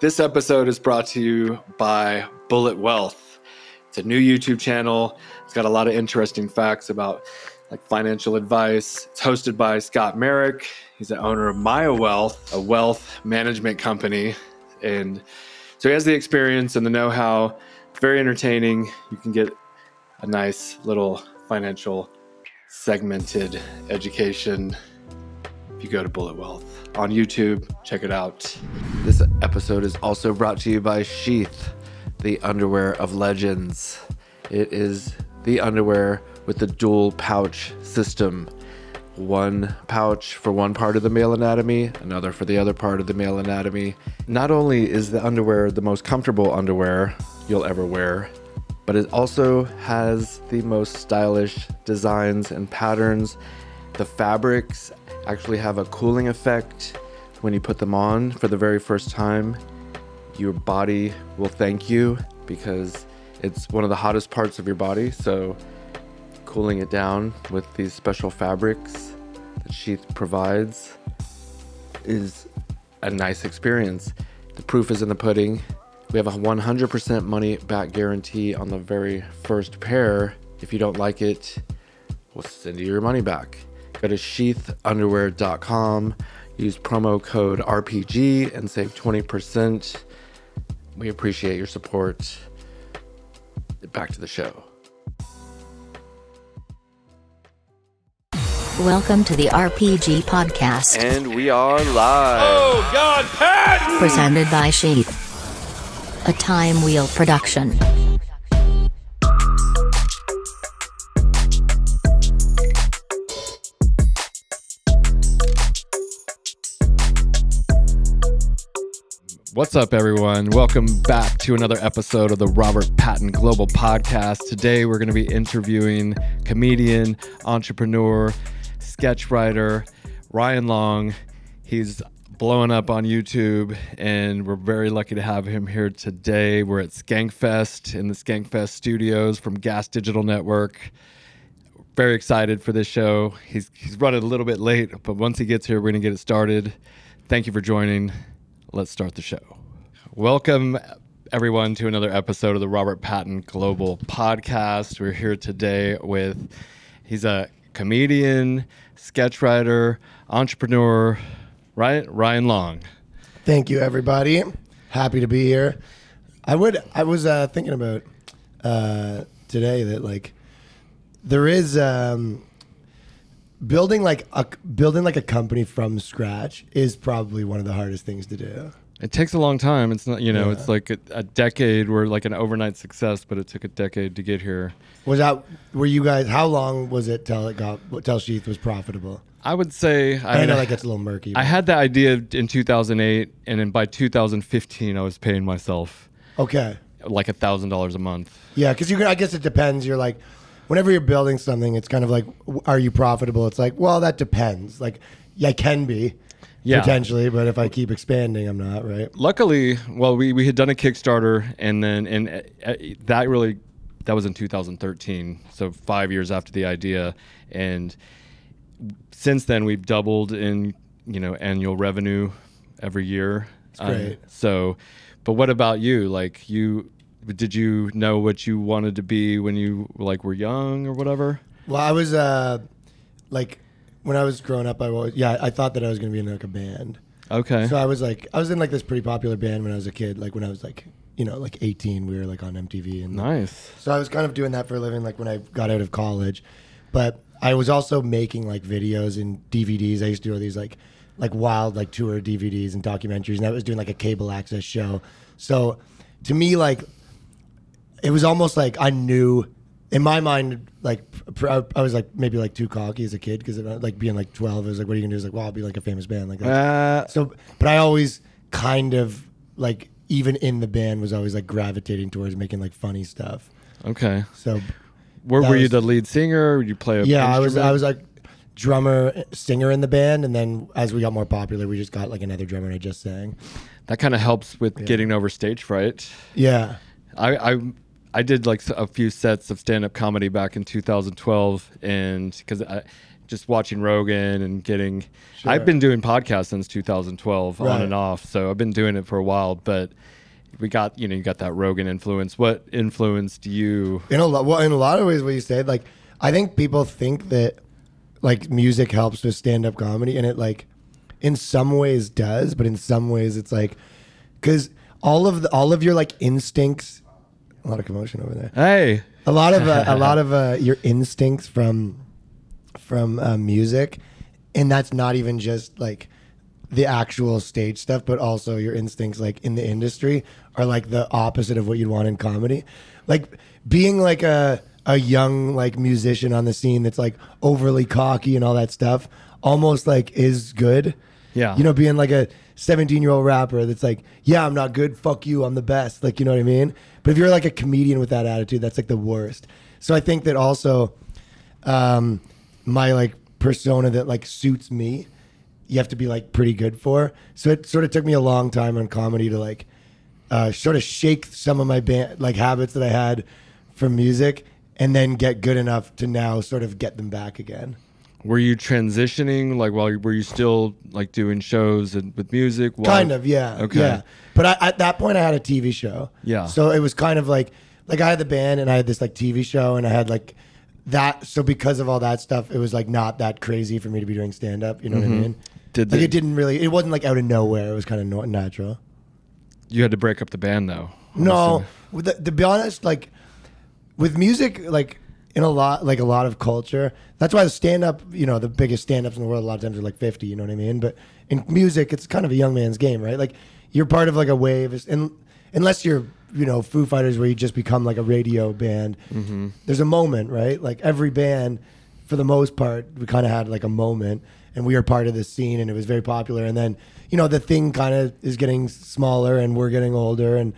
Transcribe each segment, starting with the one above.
This episode is brought to you by Bullet Wealth. It's a new YouTube channel. It's got a lot of interesting facts about like financial advice. It's hosted by Scott Merrick. He's the owner of Maya Wealth, a wealth management company. And so he has the experience and the know-how. Very entertaining. You can get a nice little financial segmented education if you go to Bullet Wealth on YouTube. Check it out. This episode is also brought to you by Sheath, the underwear of legends. It is the underwear with the dual pouch system. One pouch for one part of the male anatomy, another for the other part of the male anatomy. Not only is the underwear the most comfortable underwear you'll ever wear, but it also has the most stylish designs and patterns. The fabrics actually have a cooling effect when you put them on for the very first time. Your body will thank you because it's one of the hottest parts of your body. So, cooling it down with these special fabrics that Sheath provides is a nice experience. The proof is in the pudding. We have a 100% money back guarantee on the very first pair. If you don't like it, we'll send you your money back. Go to sheathunderwear.com, use promo code RPG, and save 20%. We appreciate your support. Back to the show. Welcome to the RPG Podcast, And we are live. Oh God, Pat! presented by Sheath. A Time Wheel production. What's up, everyone? Welcome back to another episode of the Robert Patton Global Podcast. Today, we're going to be interviewing comedian, entrepreneur, sketch writer Ryan Long. He's blowing up on YouTube, and we're very lucky to have him here today. We're at Skankfest in the Skankfest studios from Gas Digital Network. Very excited for this show. He's he's running a little bit late, but once he gets here, we're going to get it started. Thank you for joining. Let's start the show. Welcome, everyone, to another episode of the Robert Patton Global Podcast. We're here today with, he's a comedian, sketch writer, entrepreneur, right? Ryan Long. Thank you, everybody. Happy to be here. I would. I was uh, thinking about uh, today that like there is um, building like a building like a company from scratch is probably one of the hardest things to do. It takes a long time. It's not, you know, Yeah. it's like a, a decade. We're like an overnight success, but it took a decade to get here. Was that? Were you guys? How long was it till it got till Sheath was profitable? I would say, I, I, mean, know that gets a little murky. I had the idea in 2008, and then by 2015, I was paying myself okay. like a thousand dollars a month. Yeah, because you can. I guess it depends. You're like, whenever you're building something, it's kind of like, are you profitable? It's like, well, that depends. Like, yeah, I can be Yeah. potentially, but if I keep expanding, I'm not right. Luckily, well, we, we had done a Kickstarter, and then and uh, uh, that really that was in 2013, so five years after the idea, and since then we've doubled in you know annual revenue every year. Great. so, but what about you? Like you, did you know what you wanted to be when you like were young or whatever? Well, I was uh, like, when I was growing up, I was yeah, I thought that I was gonna be in like a band. Okay. So I was like, I was in like this pretty popular band when I was a kid. Like when I was like, you know, like 18, we were like on MTV and nice. So I was kind of doing that for a living, like when I got out of college. But I was also making like videos and DVDs. I used to do all these like like wild like tour DVDs and documentaries, and I was doing like a cable access show. So to me, like it was almost like I knew in my mind, like I I was like maybe like too cocky as a kid because like being like 12, I was like, what are you gonna do? It's like, well, I'll be like a famous band like. Uh, So, but I always kind of like, even in the band, was always like gravitating towards making like funny stuff. okay. So, Where were you the lead singer? Would you play a yeah, I was I was like drummer, singer in the band, and then as we got more popular, we just got like another drummer, and I just sang. that kind of helps with getting over stage fright. Yeah, I, I I did like a few sets of stand up comedy back in 2012, and because I just watching Rogan and getting. I've been doing podcasts since 2012, on and off. So I've been doing it for a while, but we got you know you got that Rogan influence. What influenced you? in a lot well in a lot of ways what you said like i think people think that like music helps with stand-up comedy and it like in some ways does but in some ways it's like because all of the all of your like instincts a lot of commotion over there. Hey, a lot of uh, a lot of uh, your instincts from from uh, music and that's not even just like the actual stage stuff but also your instincts like in the industry are like the opposite of what you'd want in comedy. Like being like a a young like musician on the scene that's like overly cocky and all that stuff almost like is good. Yeah. you know being like a 17 year old rapper that's like yeah i'm not good. Fuck you. I'm the best. Like you know what i mean? But if you're like a comedian with that attitude that's like the worst. So i think that also um my like persona that like suits me you have to be like pretty good for. So it sort of took me a long time on comedy to like uh sort of shake some of my band like habits that i had from music and then get good enough to now sort of get them back again were you transitioning? Like, while were you still like doing shows and with music? while- Kind of, yeah. Okay. Yeah. But I, at that point, I had a TV show. Yeah. So it was kind of like, like I had the band and I had this like TV show and I had like that. So because of all that stuff, it was like not that crazy for me to be doing stand up. You know what I mean? Mm-hmm. Did like the- it didn't really, it wasn't like out of nowhere. It was kind of natural. You had to break up the band though. No, with the, to be honest, like with music, like in a lot, like a lot of culture. That's why the stand up, you know, the biggest stand ups in the world, a lot of times are like 50, you know what I mean? But in music, it's kind of a young man's game, right? Like you're part of like a wave, and unless you're, you know, Foo Fighters where you just become like a radio band, there's a moment, right? Like every band, for the most part, we kind of had like a moment and we were part of this scene and it was very popular. And then, you know, the thing kind of is getting smaller and we're getting older and,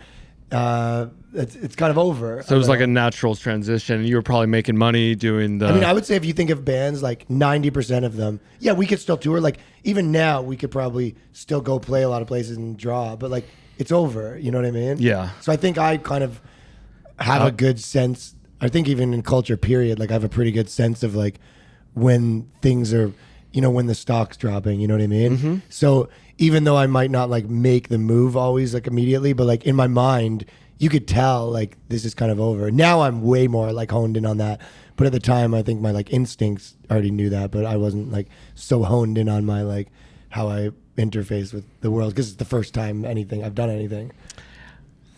uh, it's, it's kind of over. So it was like a natural transition. You were probably making money doing the. I mean, I would say if you think of bands, like ninety percent of them, yeah, we could still tour. Like even now, we could probably still go play a lot of places and draw. But like, it's over. You know what I mean? Yeah. So I think I kind of have Uh, a good sense. I think even in culture, period, like I have a pretty good sense of like when things are, you know, when the stock's dropping. You know what I mean? Mm-hmm. So even though I might not like make the move always like immediately, but like in my mind, you could tell like this is kind of over. Now I'm way more like honed in on that. But at the time, I think my like instincts already knew that, but I wasn't like so honed in on my like how I interface with the world because it's the first time anything I've done anything.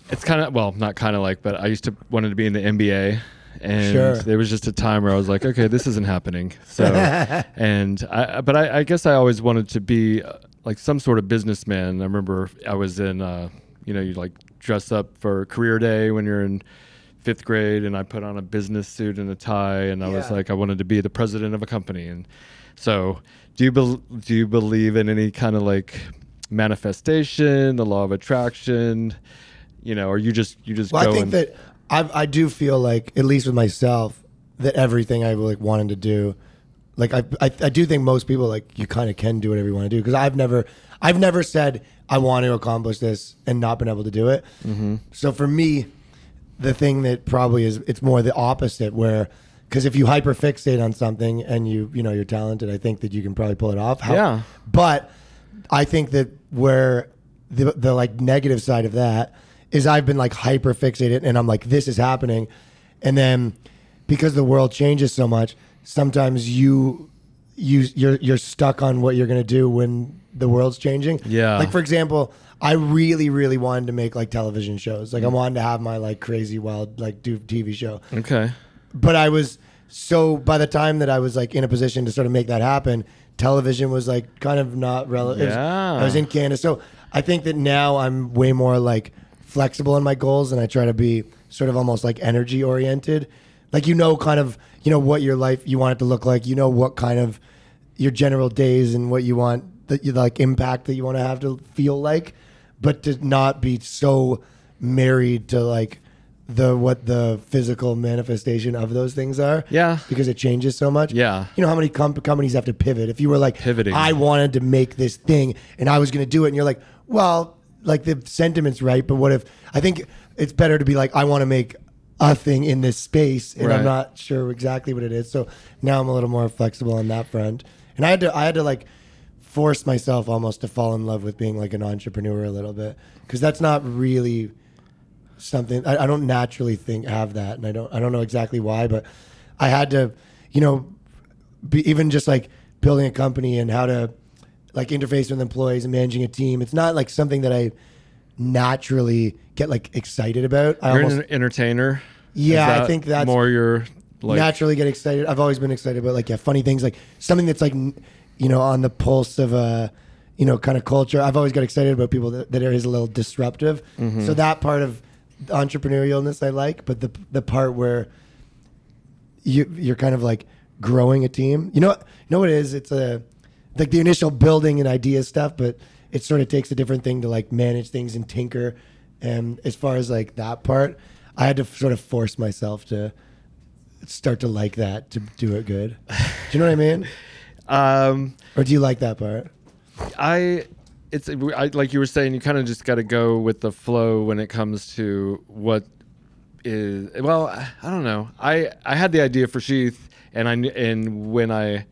it's kind of well, not kind of like, but I used to wanted to be in the NBA, and Sure. there was just a time where I was like, okay, this isn't happening. So, and I, but I, I guess I always wanted to be uh, like some sort of businessman. I remember I was in, uh, you know, you like dress up for career day when you're in fifth grade, and I put on a business suit and a tie, and I was like, I wanted to be the president of a company, and so do you bel do you believe in any kind of like manifestation, the law of attraction? You know, or you just you just Well, go I think and, that I I do feel like at least with myself that everything I like wanted to do, like I I, I do think most people like you kind of can do whatever you want to do because I've never I've never said I want to accomplish this and not been able to do it. Mm-hmm. So for me, the thing that probably is it's more the opposite where because if you hyperfixate on something and you you know you're talented, I think that you can probably pull it off. How- Yeah. But I think that where the the like negative side of that is I've been like hyper fixated and I'm like this is happening, and then because the world changes so much, sometimes you you you're you're stuck on what you're gonna do when the world's changing. Yeah. Like for example, I really really wanted to make like television shows. Like I mm. wanted to have my like crazy wild like do TV show okay. but I was so by the time that I was like in a position to sort of make that happen, television was like kind of not relevant. Yeah. I was in Canada, so I think that now I'm way more like flexible in my goals, and I try to be sort of almost like energy oriented. Like you know, kind of you know what your life you want it to look like. You know what kind of your general days and what you want that you like impact that you want to have to feel like, but to not be so married to like the what the physical manifestation of those things are. Yeah. Because it changes so much. Yeah. You know how many com- companies have to pivot? If you were like Pivoting. I wanted to make this thing and I was going to do it, and you're like, well, like the sentiment's right, but what if? I think it's better to be like, I want to make a thing in this space, and Right. I'm not sure exactly what it is. So now I'm a little more flexible on that front. And I had to I had to like force myself almost to fall in love with being like an entrepreneur a little bit because that's not really something I, I don't naturally think have that, and I don't I don't know exactly why, but I had to, you know, be, even just like building a company and how to like interface with employees and managing a team. It's not like something that I naturally get like excited about. I You're almost an entertainer. Yeah, I think that's- more your like. naturally get excited. I've always been excited about like yeah, funny things like something that's like you know on the pulse of a you know kind of culture. I've always got excited about people that, that are is a little disruptive. Mm-hmm. So that part of entrepreneurialness I like, but the the part where you you're kind of like growing a team. You know you know what it is? It's a like the initial building and idea stuff, but it sort of takes a different thing to like manage things and tinker. And as far as like that part, I had to sort of force myself to start to like that to do it good. Do you know what I mean? Um, Or do you like that part? I, it's I, like you were saying. You kind of just got to go with the flow when it comes to what is. Well, I don't know. I I had the idea for Sheath, and I and when I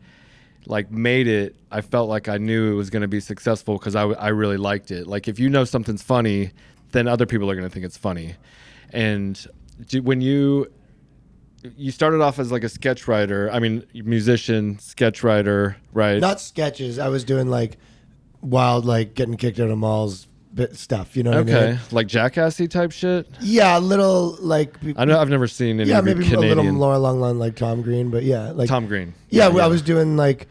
like made it, I felt like I knew it was going to be successful because I, I really liked it. Like if you know something's funny, then other people are going to think it's funny. And do, when you you started off as like a sketch writer, I mean musician, sketch writer, right? Not sketches. I was doing like wild, like getting kicked out of malls bit stuff. You know what I okay, mean? like jackassy type shit. Yeah, a little like. I know I've never seen any Yeah, maybe a little Canadian more along line like Tom Green, but yeah, like Tom Green. Yeah, I was doing like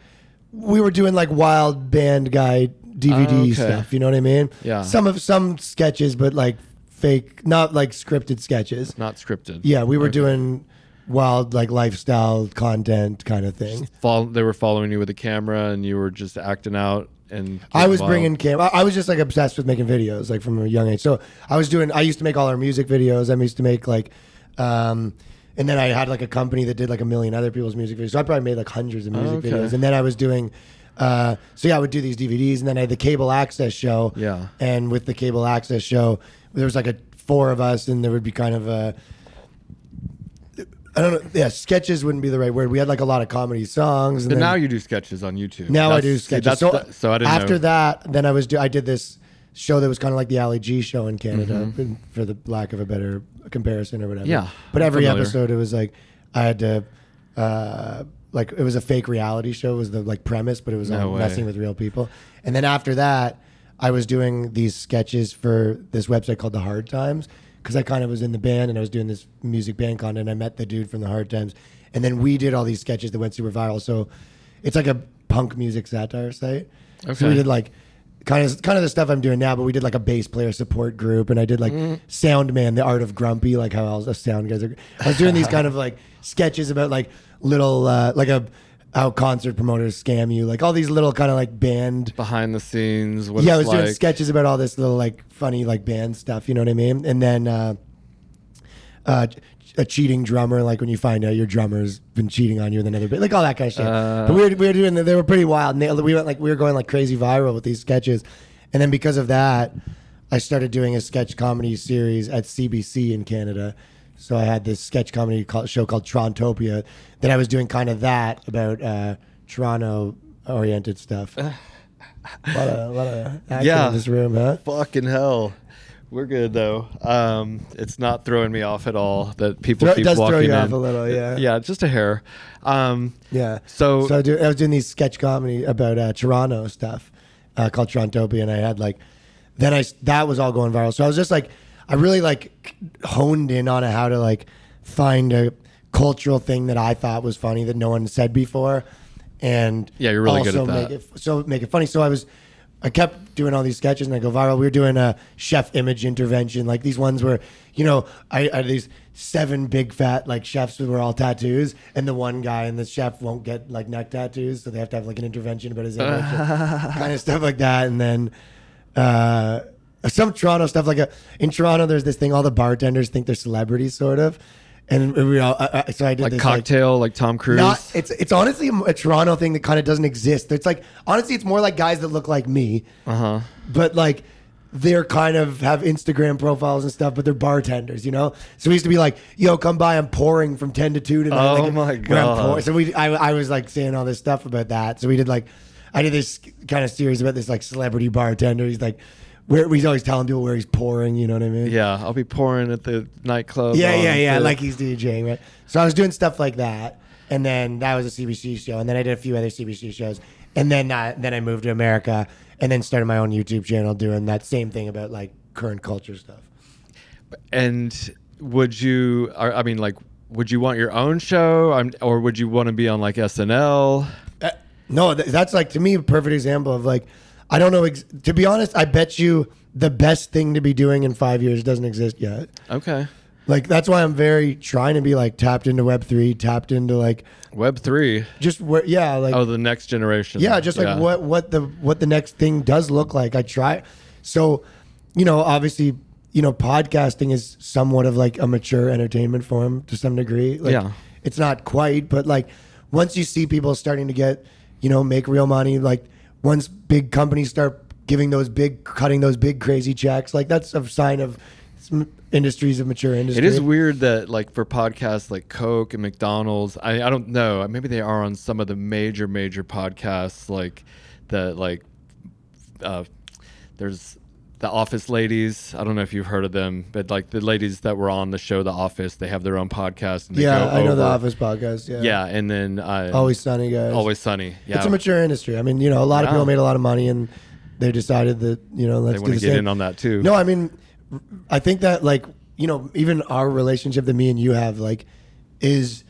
we were doing like wild band guy DVD Oh, okay. stuff. You know what I mean? Yeah. Some of some sketches, but like fake, not like scripted sketches. not scripted. Yeah, we were Okay. doing wild like lifestyle content kind of thing. Fol- they were following you with a camera, and you were just acting out. And I was bringing cam. I I was just like obsessed with making videos, like from a young age. So I was doing. I used to make all our music videos. I used to make like, um, and then I had like a company that did like a million other people's music videos. So I probably made like hundreds of music Okay. videos. And then I was doing. Uh, so yeah, I would do these DVDs, and then I had the cable access show. Yeah. And with the cable access show, there was like a four of us, and there would be kind of a. I don't know. Yeah, sketches wouldn't be the right word. We had like a lot of comedy songs. And But then- now you do sketches on YouTube. now I That's- do see, sketches. that's so, the- so I didn't after know. that, then I was do I did this show that was kind of like the Ali G show in Canada, Mm-hmm. in- for the lack of a better comparison or whatever. Yeah, But I'm every familiar. episode, it was like I had to, uh, like it was a fake reality show. Was the like premise, but it was No all way. messing with real people. And then after that, I was doing these sketches for this website called The Hard Times because I kind of was in the band and I was doing this music band content. I met the dude from The Hard Times, and then we did all these sketches that went super viral. So it's like a punk music satire site. So we did like kind of kind of the stuff I'm doing now, but we did like a bass player support group, and I did like Mm-hmm. Sound Man, the art of grumpy, like how the sound guys are. I was doing these kind of like sketches about like little uh, like a how concert promoters scam you, like all these little kind of like band. behind the scenes. What Yeah, I was doing sketches about all this little like funny like band stuff. You know what I mean? And then. uh uh, a cheating drummer, like when you find out your drummer's been cheating on you with another bit, like all that kind of shit. Uh. but we were, we were doing, they were pretty wild. And they, we went like, we were going like crazy viral with these sketches. And then because of that, I started doing a sketch comedy series at CBC in Canada. So I had this sketch comedy called, show called Torontopia that I was doing kind of that about uh, Toronto oriented stuff. a lot of, a lot of Yeah. in this room, huh? Fucking hell. We're good though. Um, it's not throwing me off at all that people Throw- it keep does throw you in. off a little, yeah. Yeah, just a hair. Um, Yeah. So- so I, do, I was doing these sketch comedy about uh, Toronto stuff uh, called Torontopia, and I had like, then I that was all going viral. So I was just like, I really like honed in on how to like find a cultural thing that I thought was funny that no one said before, and Yeah, you're really good at that. Make it, so make it funny. So I was. I kept doing all these sketches and I go viral. We were doing a chef image intervention, like these ones where, you know, I, I had these seven big fat like chefs who were all tattoos, and the one guy and the chef won't get like neck tattoos, so they have to have like an intervention about his image, kind of stuff like that. And then uh, some Toronto stuff, like a, in Toronto, there's this thing all the bartenders think they're celebrities, sort of. And we all, I, I, so I did like this cocktail, like, Tom Cruise. not it's it's honestly a, a Toronto thing that kind of doesn't exist. It's like honestly, it's more like guys that look like me. uh huh. But like they're kind of have Instagram profiles and stuff, but they're bartenders, you know. So we used to be like, "Yo, come by, I'm pouring from ten to two tonight." Oh like, my God. So we, I, I was like saying all this stuff about that. So we did like, I did this kind of series about this like celebrity bartender. He's like, where he's always telling people where he's pouring. You know what I mean? Yeah, I'll be pouring at the nightclub. Yeah, yeah, yeah. Fifth. Like he's DJing, right? So I was doing stuff like that, and then that was a CBC show, and then I did a few other CBC shows, and then uh, then I moved to America, and then started my own YouTube channel doing that same thing about like current culture stuff. And would you? I mean, like, would you want your own show, or would you want to be on like SNL? Uh, no, that's like to me a perfect example of like I don't know. Ex- to be honest, I bet you the best thing to be doing in five years doesn't exist yet. Okay. Like that's why I'm very trying to be like tapped into Web three, tapped into like Web three. just where yeah, like Oh, the next generation. Yeah, just like what what the what the next thing does look like. I try. So, you know, obviously, you know, podcasting is somewhat of like a mature entertainment form to some degree. Like, Yeah. It's not quite, but like once you see people starting to get, you know, make real money, like once big companies start giving those big, cutting those big crazy checks, like that's a sign of industries of mature industry. It is weird that like for podcasts like Coke and McDonald's, I, I don't know. Maybe they are on some of the major major podcasts like the like uh, there's the Office ladies. I don't know if you've heard of them, but like the ladies that were on the show The Office, they have their own podcast. And they Yeah, go I know the Office podcast. Yeah. Yeah, and then uh, Always Sunny guys. Always Sunny. Yeah, It's a mature industry. I mean, you know, a lot of Yeah. people made a lot of money and they decided that, you know, let's they the get same. in on that too. No, I mean, I think that like, you know, even our relationship that me and you have like is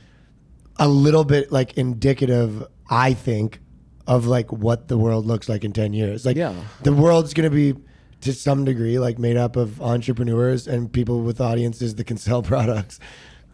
a little bit like indicative, I think, of like what the world looks like in 10 years. Like Yeah. the world's going to be to some degree like made up of entrepreneurs and people with audiences that can sell products.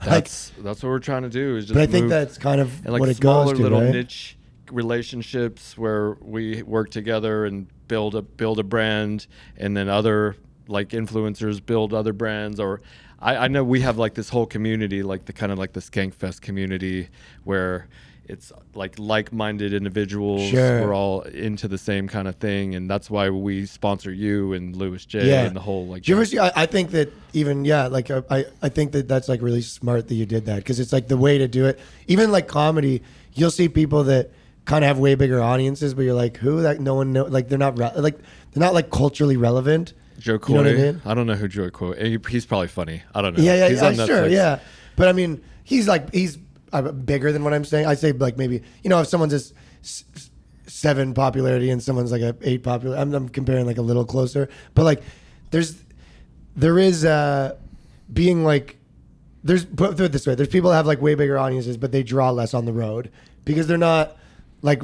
like, that's that's what we're trying to do. Is just but I think that's kind of like what it goes to, little right? niche relationships where we work together and build a build a brand and then other like influencers build other brands or I, I know we have like this whole community like the kind of like the skankfest community where it's like like-minded individuals Sure. we're all into the same kind of thing and that's why we sponsor you and louis j yeah. and the whole like Do you ever see? I, I think that even yeah, like uh, I, I think that that's like really smart that you did that because it's like the way to do it. Even like comedy, you'll see people that kind of have way bigger audiences, but you're like, who? That no one know. Like they're not re- like they're not like culturally relevant. Jo Koy You know what I mean? I don't know who Jo Koy he- he's probably funny i don't know Yeah, yeah, he's yeah, sure, yeah. But I mean, he's like he's bigger than what I'm saying. I say like maybe you know if someone's s- seven popularity and someone's like a eight popular, I'm, I'm comparing like a little closer. But like there's there is uh being like there's put it this way there's people that have like way bigger audiences but they draw less on the road because they're not like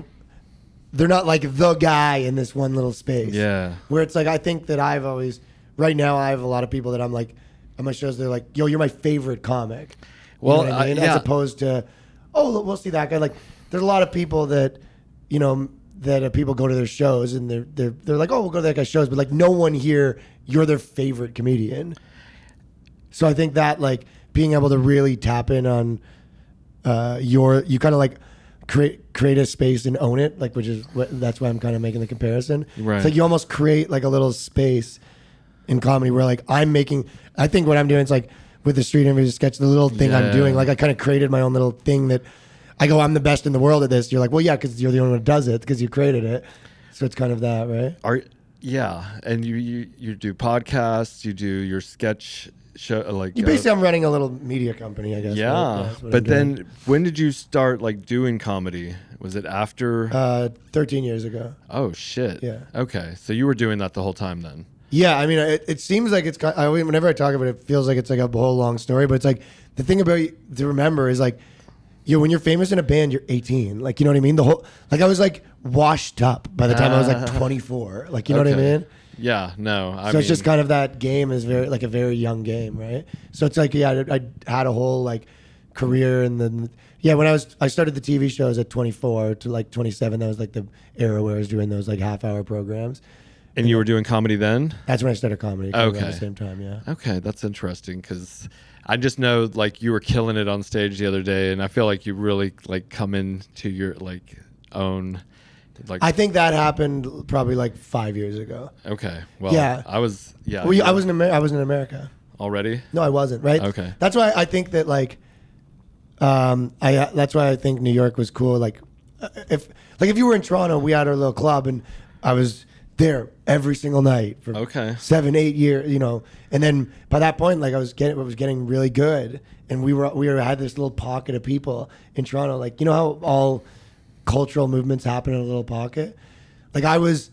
they're not like the guy in this one little space Yeah. where it's like i think that i've always right now i have a lot of people that i'm like on my shows they're like yo you're my favorite comic You know Well, I uh, mean? yeah. as opposed to oh we'll see that guy like there's a lot of people that you know that uh, people go to their shows and they're they're they're like oh we'll go to that guy's shows but like no one here you're their favorite comedian so I think that like being able to really tap in on uh, your you kind of like create create a space and own it like which is what, that's why I'm kind of making the comparison. Right. It's like you almost create like a little space in comedy where like I'm making I think what I'm doing is like with the street interview sketch the little thing I'm Yeah. doing like I kind of created my own little thing that I go I'm the best in the world at this. You're like well yeah because you're the only one who does it because you created it. So it's kind of that right. Are yeah, and you you you do podcasts, you do your sketch show, like You uh, basically I'm running a little media company I guess. right? yeah. That's what I'm But doing. then, when did you start like doing comedy? Was it after? uh, 13 years ago. oh shit. yeah. Okay, so you were doing that the whole time then. Yeah, I mean, it, it seems like it's. I whenever I talk about it, it feels like it's like a whole long story. But it's like the thing about to remember is like, you know, when you're famous in a band, you're 18. Like, you know what I mean? The whole like I was like washed up by the time I was like 24. Like, you know what I Okay. mean? Yeah. No. I so mean, it's just kind of that game is very like a very young game, right? So it's like yeah, I, I had a whole like career and then yeah, when I was I started the TV shows at 24 to like 27. That was like the era where I was doing those like half hour programs. And you were doing comedy then. That's when I started comedy. of At Okay. the same time, yeah. Okay, that's interesting because I just know like you were killing it on stage the other day, and I feel like you really like come into your like own Like I think that happened probably like five years ago. okay, well, Yeah. I was yeah. Well, you- I was in Amer- I was in America. already. No, I wasn't. Right. Okay. That's why I think that like, um, I uh, that's why I think New York was cool. Like, uh, if like if you were in Toronto, we had our little club, and I was there every single night for Okay. seven, eight years. You know, and then by that point, like I was getting, I was getting really good, and we were we were had this little pocket of people in Toronto. Like you know how all cultural movements happen in a little pocket. Like I was,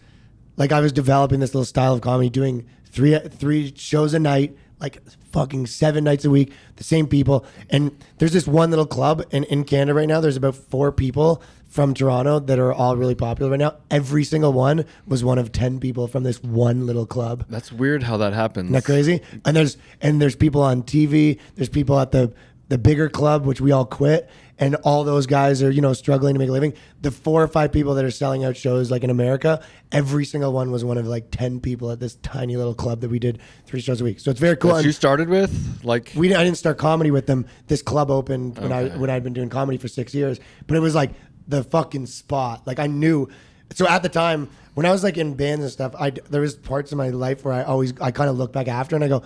like I was developing this little style of comedy, doing three three shows a night, like fucking seven nights a week, the same people. And there's this one little club, and in Canada right now, there's about four people from Toronto that are all really popular right now. Every single one was one of ten people from this one little club. That's weird how that happens. Isn't that crazy? And there's and there's people on TV. There's people at the the bigger club, which we all quit, and all those guys are you know struggling to make a living. The four or five people that are selling out shows like in America, every single one was one of like ten people at this tiny little club that we did three shows a week. So it's very cool. That And you started with like we I didn't start comedy with them. This club opened when I Okay. when I'd been doing comedy for six years, but it was like the fucking spot. Like I knew. So at the time when I was like in bands and stuff, I there was parts of my life where I always I kind of look back after and I go,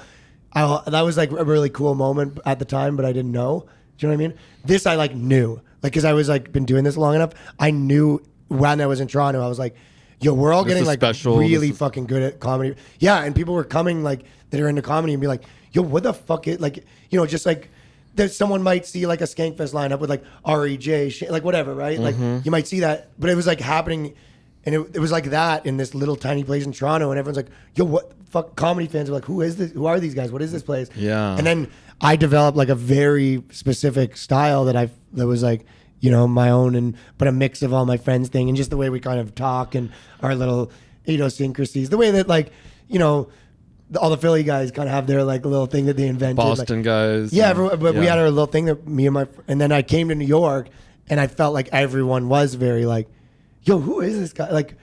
I, that was like a really cool moment at the time, but I didn't know. Do you know what I mean? This I like knew, like because I was like been doing this long enough. I knew when I was in Toronto, I was like, yo, we're all This getting like special. really This fucking good at comedy. Yeah, and people were coming like that are into comedy and be like, yo, what the fuck is like, you know, just like that someone might see like a Skankfest lineup with like REJ, sh- like whatever, right? Like mm-hmm. you might see that, but it was like happening, and it, it was like that in this little tiny place in Toronto, and everyone's like, yo, what fuck? Comedy fans are like, who is this? Who are these guys? What is this place? Yeah. and then I developed like a very specific style that I that was like you know my own and but a mix of all my friends thing and just the way we kind of talk and our little idiosyncrasies the way that like you know all the Philly guys kind of have their like little thing that they invented like- Boston guys. yeah, and- everyone, but we had our little thing that me and my and then I came to New York and I felt like everyone was very like, yo, who is this guy? Like,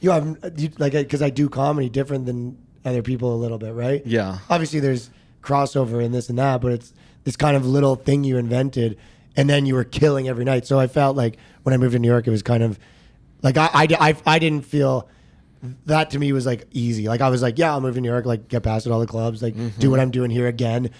yo, I'm you, like because I do comedy different than other people a little bit, right? Yeah. Obviously, there's crossover and this and that, but it's this kind of little thing you invented, and then you were killing every night. So I felt like when I moved to New York, it was kind of like I I, I, I didn't feel that to me was like easy. Like I was like, yeah, I'll move to New York, like get past at all the clubs, like Mm-hmm. do what I'm doing here again.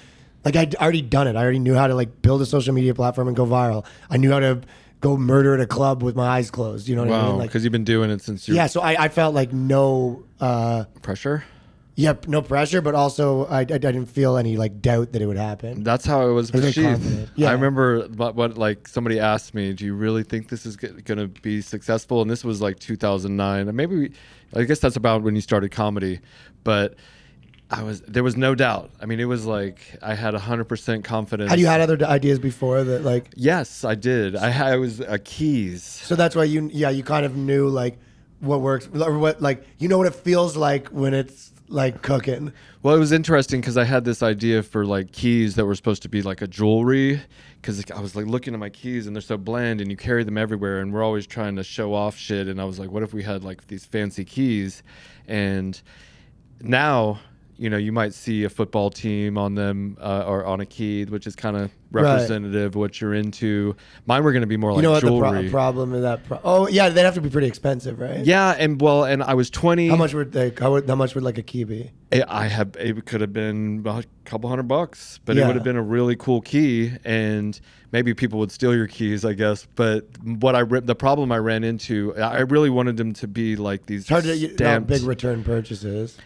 Like I'd already done it. I already knew how to like build a social media platform and go viral. I knew how to go murder at a club with my eyes closed. You know what I mean? Like because you've been doing it since you're yeah. So I, I felt like no, uh, pressure. Yep, no pressure, but also I, I, I didn't feel any like doubt that it would happen. That's how it was I was with very Sheath. confident. Yeah. I remember what, what like somebody asked me, "Do you really think this is going to be successful?" And this was like 2009. And maybe we, I guess that's about when you started comedy, but I was there was no doubt. I mean, it was like I had 100% confidence. Had you had other d- ideas before that like? Yes, I did. I I was a keys. So that's why you yeah you kind of knew like what works or what like you know what it feels like when it's like cooking. Well, it was interesting because I had this idea for like keys that were supposed to be like a jewelry. Because I was like looking at my keys and they're so bland and you carry them everywhere and we're always trying to show off shit. And I was like, what if we had like these fancy keys? And now, you know, you might see a football team on them uh, or on a key, which is kind of Right. representative of what you're into. Mine were going to be more like You know what the jewelry. pro- problem is that? Pro- oh yeah, they'd have to be pretty expensive, right? yeah, and well, and I was 20. How much would they? How, would, how much would like a key be? It, I have it could have been a couple hundred bucks, but it would have been a really cool key, and maybe people would steal your keys, I guess. But what I the problem I ran into, I really wanted them to be like these It's hard to know, big return purchases.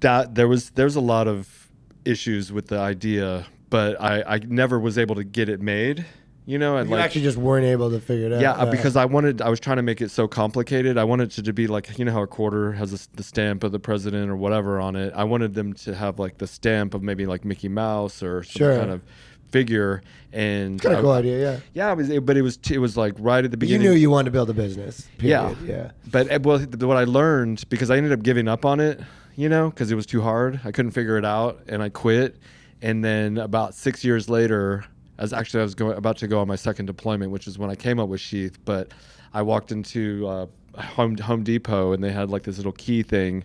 That there was there's a lot of issues with the idea, but I I never was able to get it made. You know, and You like actually just weren't able to figure it out. yeah, uh, because I wanted, I was trying to make it so complicated. I wanted it to be like, you know, how a quarter has a the stamp of the president or whatever on it. I wanted them to have like the stamp of maybe like Mickey Mouse or some Sure. kind of figure. And kind of cool idea, yeah. Yeah, it was, it, but it was, t- it was like right at the But you beginning. knew you wanted to build a business. yeah, Period. yeah. But uh, well, what I learned because I ended up giving up on it, you know, because it was too hard. I couldn't figure it out, and I quit. And then about six years later, as actually I was going about to go on my second deployment, which is when I came up with Sheath. But I walked into uh, Home Home Depot, and they had like this little key thing,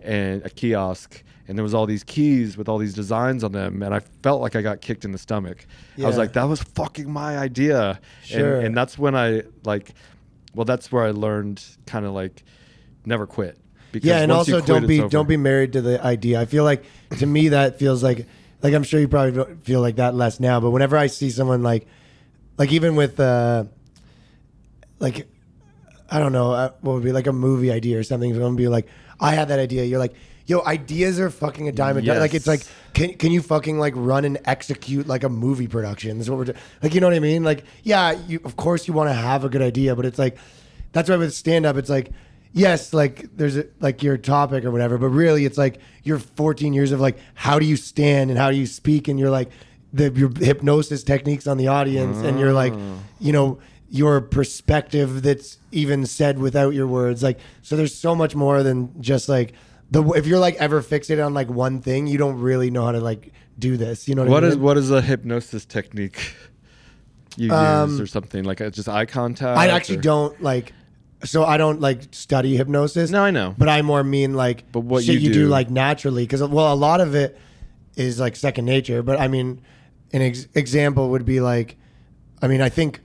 and a kiosk. And there was all these keys with all these designs on them, and I felt like I got kicked in the stomach. I was like, "That was fucking my idea," Sure. and, and that's when I like well, that's where I learned kind of like never quit. Because yeah, and also quit, don't be don't be married to the idea. I feel like to me that feels like like I'm sure you probably feel like that less now, but whenever I see someone like like even with uh like I don't know uh, what would be like a movie idea or something. Someone be like, I had that idea. You're like, yo, ideas are fucking a dime a dozen. Like it's like, can can you fucking like run and execute like a movie production? That's what we're doing. Like you know what I mean? Like yeah, you of course you want to have a good idea, but it's like that's why with stand up, it's like yes, like there's a, like your topic or whatever, but really it's like your 14 years of like how do you stand and how do you speak and you're like the your hypnosis techniques on the audience and you're like you know your perspective that's even said without your words like so there's so much more than just like the if you're like ever fixated on like one thing you don't really know how to like do this you know what, What I is mean? what is a hypnosis technique you Um, use or something like uh, just eye contact? I actually or- don't like. So I don't like study hypnosis. No, I know. But I more mean like. But what shit you you do do- like naturally because well a lot of it is like second nature. But I mean, an ex- example would be like, I mean I think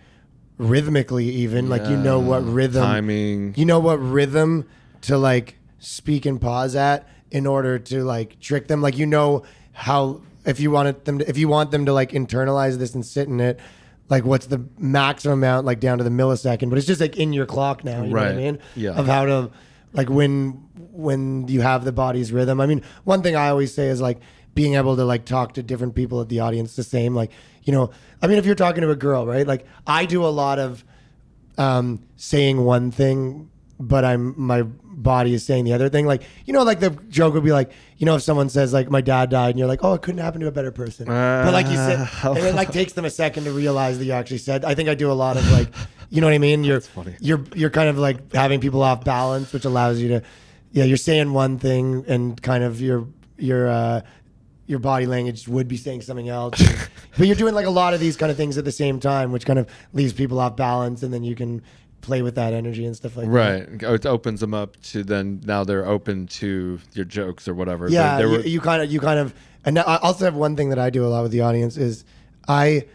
rhythmically even like you know what rhythm timing. You know what rhythm to like speak and pause at in order to like trick them. Like you know how if you wanted them to, if you want them to like internalize this and sit in it. Like what's the maximum amount, like down to the millisecond, but it's just like in your clock now. You know what I Right. mean? Yeah. Of how to, like when when you have the body's rhythm. I mean, one thing I always say is like being able to like talk to different people at the audience the same. Like you know, I mean, if you're talking to a girl, right? Like I do a lot of um, saying one thing, but I'm my body is saying the other thing. Like you know, like the joke would be like, you know, if someone says like my dad died, and you're like, oh, it couldn't happen to a better person. but like you said, Uh, and it like takes them a second to realize that you actually said. I think I do a lot of like, you know what I mean? You're funny. you're you're kind of like having people off balance, which allows you to, yeah, you're saying one thing and kind of your your uh, your body language would be saying something else. but you're doing like a lot of these kind of things at the same time, which kind of leaves people off balance, and then you can play with that energy and stuff like that. Right. It opens them up to then now they're open to your jokes or whatever. Yeah, They- they you, were- you kind of you kind of and I also have one thing that I do a lot with the audience is I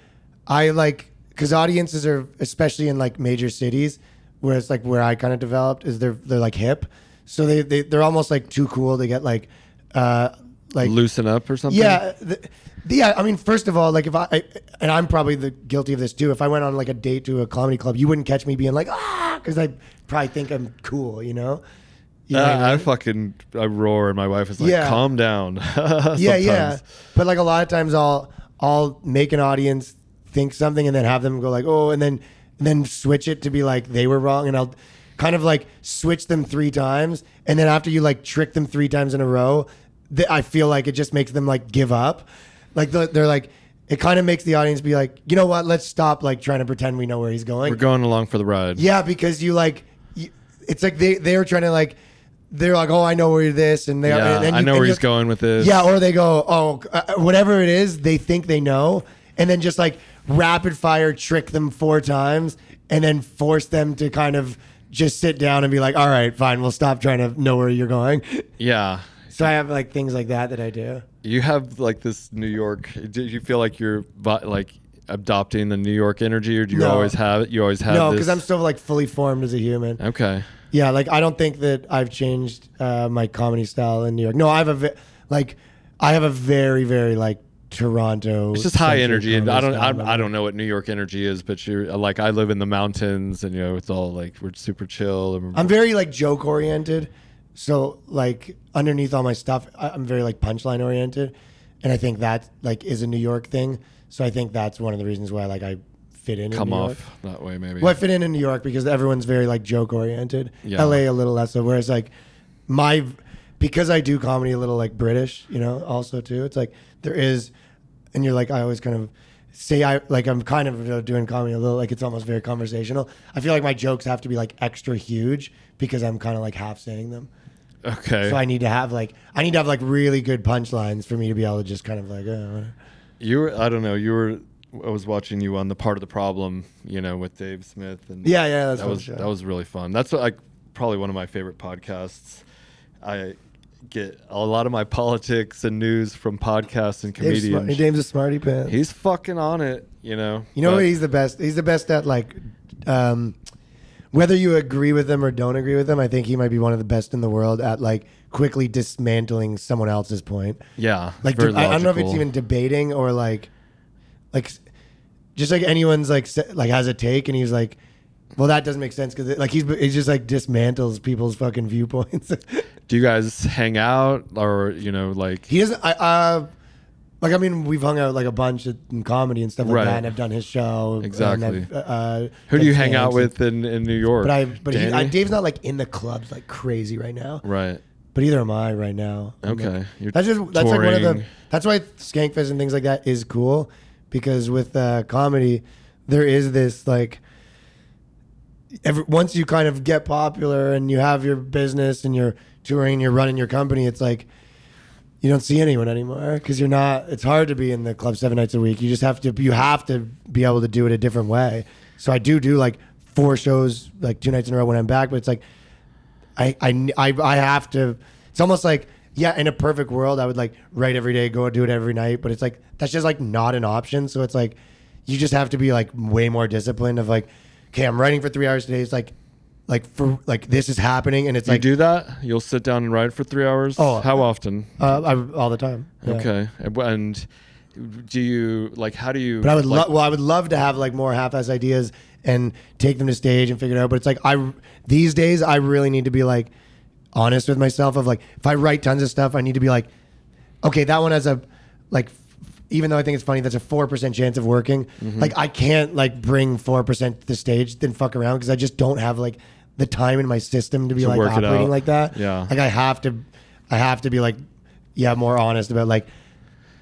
I like because audiences are especially in like major cities where it's like where I kind of developed is they're they're like hip, so they they they're almost like too cool to get like uh like loosen up or something. Yeah, the, yeah. I mean, first of all, like if I, I and I'm probably the guilty of this too. If I went on like a date to a comedy club, you wouldn't catch me being like ah, because I probably think I'm cool, you know. You know Uh, I I fucking I roar and my wife is like, Yeah. "Calm down." yeah, yeah. But like a lot of times, I'll I'll make an audience think something and then have them go like, oh, and then and then switch it to be like they were wrong, and I'll kind of like switch them three times, and then after you like trick them three times in a row, th- I feel like it just makes them like give up. Like the, they're like, it kind of makes the audience be like, you know what? Let's stop like trying to pretend we know where he's going. We're going along for the ride. Yeah, because you like, you, it's like they they were trying to like, they're like, oh, I know where this, and they Yeah, and, and I you- know where he's going with this. Yeah, or they go, oh, uh, whatever it is, they think they know, and then just like rapid fire trick them four times, and then force them to kind of just sit down and be like, all right, fine, we'll stop trying to know where you're going. Yeah. So I have like things like that that I do. You have like this New York. Do you feel like you're like adopting the New York energy, or do you No. always have it? You always have no, because I'm still like fully formed as a human. okay. Yeah, like I don't think that I've changed uh, my comedy style in New York. No, I have a ve- like I have a very very like Toronto. It's just high energy, and I don't. I, I don't know what New York energy is, but you're like, I live in the mountains, and you know, it's all like we're super chill. And I'm very like joke oriented, so like underneath all my stuff, I- I'm very like punchline oriented, and I think that like is a New York thing. So I think that's one of the reasons why like I fit in. in come New off York. that way, maybe. Well, I fit in in New York because everyone's very like joke oriented. Yeah. LA a little less so. Whereas like my because I do comedy a little like British, you know, also too. It's like there is, and you're like I always kind of say I like I'm kind of doing comedy a little like it's almost very conversational. I feel like my jokes have to be like extra huge because I'm kind of like half saying them. Okay. So I need to have like I need to have like really good punchlines for me to be able to just kind of like uh, you were, I don't know, you were. I was watching you on the part of the problem, you know, with Dave Smith, and yeah yeah that's that was that was really fun. That's like probably one of my favorite podcasts. I get a lot of my politics and news from podcasts and Dave's, comedians. Dave's a smarty pants. He's fucking on it, you know. You know what he's the best? He's the best at like, um, whether you agree with him or don't agree with him, I think he might be one of the best in the world at like quickly dismantling someone else's point. Yeah, Like very I, I don't know if it's even debating or like, like, just like anyone's like like has a take and he's like, well that doesn't make sense because like he's he's just like dismantles people's fucking viewpoints. Do you guys hang out or you know like he doesn't. I uh, like I mean we've hung out like a bunch in comedy and stuff like Right. that, and I've done his show. and Exactly. I've, uh, who do you hang out with in, in New York? But I, but he, I, Danny? Dave's not like in the clubs like crazy right now. right. But either am I right now. I'm Okay. like- You're that's just that's like one of the. That's why Skankfest and things like that is cool, because with uh, comedy, there is this like. Every, once you kind of get popular and you have your business and you're touring, you're running your company, it's like you don't see anyone anymore because you're not. It's hard to be in the club seven nights a week. You just have to. You have to be able to do it a different way. So I do do like four shows, like two nights in a row when I'm back. But it's like I, I, I, I have to. It's almost like yeah, in a perfect world, I would like write every day, go do it every night. But it's like that's just like not an option. So it's like you just have to be like way more disciplined. Of like, okay, I'm writing for three hours today. It's like, like for like this is happening, and it's like You like do that? You'll sit down and write for three hours? Oh, How often? uh, I, all the time. Yeah. Okay. And do you like? How do you? But I would like, love. Well, I would love to have like more half-ass ideas and take them to stage and figure it out. But it's like I these days I really need to be like honest with myself. Of like if I write tons of stuff, I need to be like, okay, that one has a like. Even though I think it's funny, that's a four percent chance of working. Mm-hmm. Like I can't like bring four percent to the stage, then fuck around because I just don't have like the time in my system to be To like work it operating out. like that. Yeah. like I have to, I have to be like, yeah, more honest about like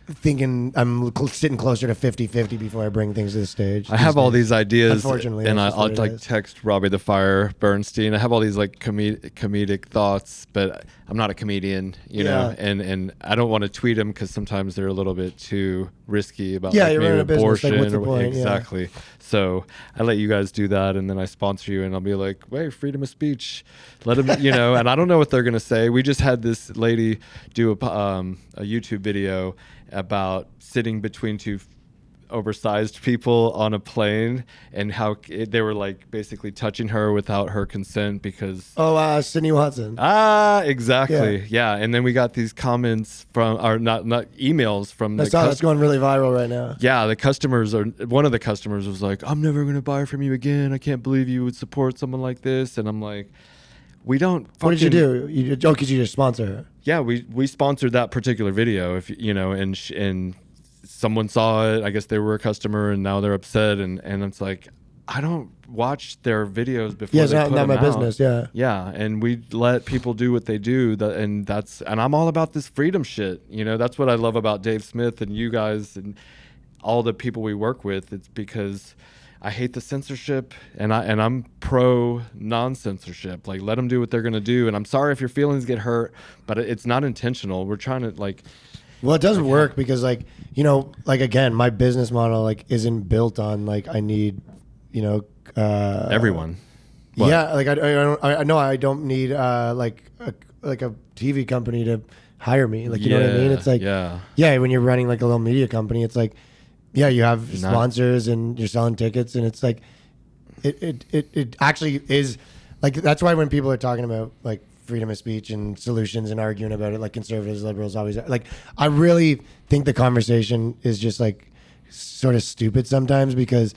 thinking I'm cl- sitting closer to 50-50 before I bring things to the stage. I have all these ideas, Unfortunately, and I, that's just I'll what it like is. text Robbie the Fire Bernstein. I have all these like comedic comedic thoughts, but I'm not a comedian, you know, and and I don't want to tweet them because sometimes they're a little bit too risky about Yeah, like, maybe running a business, like, abortion or point? Yeah. exactly. So I let you guys do that, and then I sponsor you, and I'll be like, "Wait, freedom of speech, let them," you know. And I don't know what they're gonna say. We just had this lady do a um, a YouTube video about sitting between two oversized people on a plane and how it, they were like basically touching her without her consent because Oh, uh, Sydney Watson. ah exactly yeah. and then we got these comments from or not not emails from I the saw cus- that's going really viral right now. yeah the customers are one of the customers was like i'm never going to buy from you again i can't believe you would support someone like this and i'm like we don't What did you do? You oh, because you just sponsor her. yeah, we we sponsored that particular video. If you know, and sh- and someone saw it, I guess they were a customer, and now they're upset, and and it's like, I don't watch their videos before. Yeah, it's not- not my out. business, yeah. yeah, and we let people do what they do, that, and that's and I'm all about this freedom shit. You know, that's what I love about Dave Smith and you guys and all the people we work with. It's because. I hate the censorship, and I and I'm pro non-censorship. Like, let them do what they're gonna do. And I'm sorry if your feelings get hurt, but it's not intentional. We're trying to like, Well, it doesn't work because, like, you know, like again, my business model like isn't built on like I need, you know, uh, everyone. What? Yeah, like I, I don't, I know I don't need uh like a, like a TV company to hire me. Like you know what I mean? It's like yeah. yeah. When you're running like a little media company, it's like yeah, you have not- sponsors and you're selling tickets, and it's like it it it, it actually is like that's why when people are talking about like freedom of speech and solutions and arguing about it, like conservatives, liberals always like I really think the conversation is just like sort of stupid sometimes because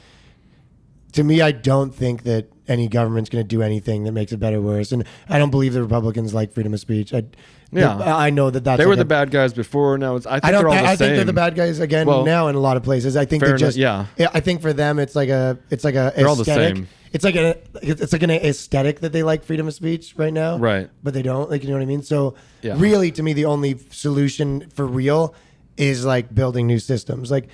to me, I don't think that any government's going to do anything that makes it better or worse. And I don't believe the Republicans like freedom of speech. I, Yeah. I know that that's They were like the a- bad guys before. Now it's I think I don't. they're all I, the I same. think they're the bad guys again Well, now in a lot of places. I think they just. yeah. I think for them, it's like a. It's like a. They're all the aesthetic. same. It's like a. It's like an aesthetic that they like freedom of speech right now. Right. But they don't. Like you know what I mean. So Yeah. really, to me, the only solution for real is like building new systems. Like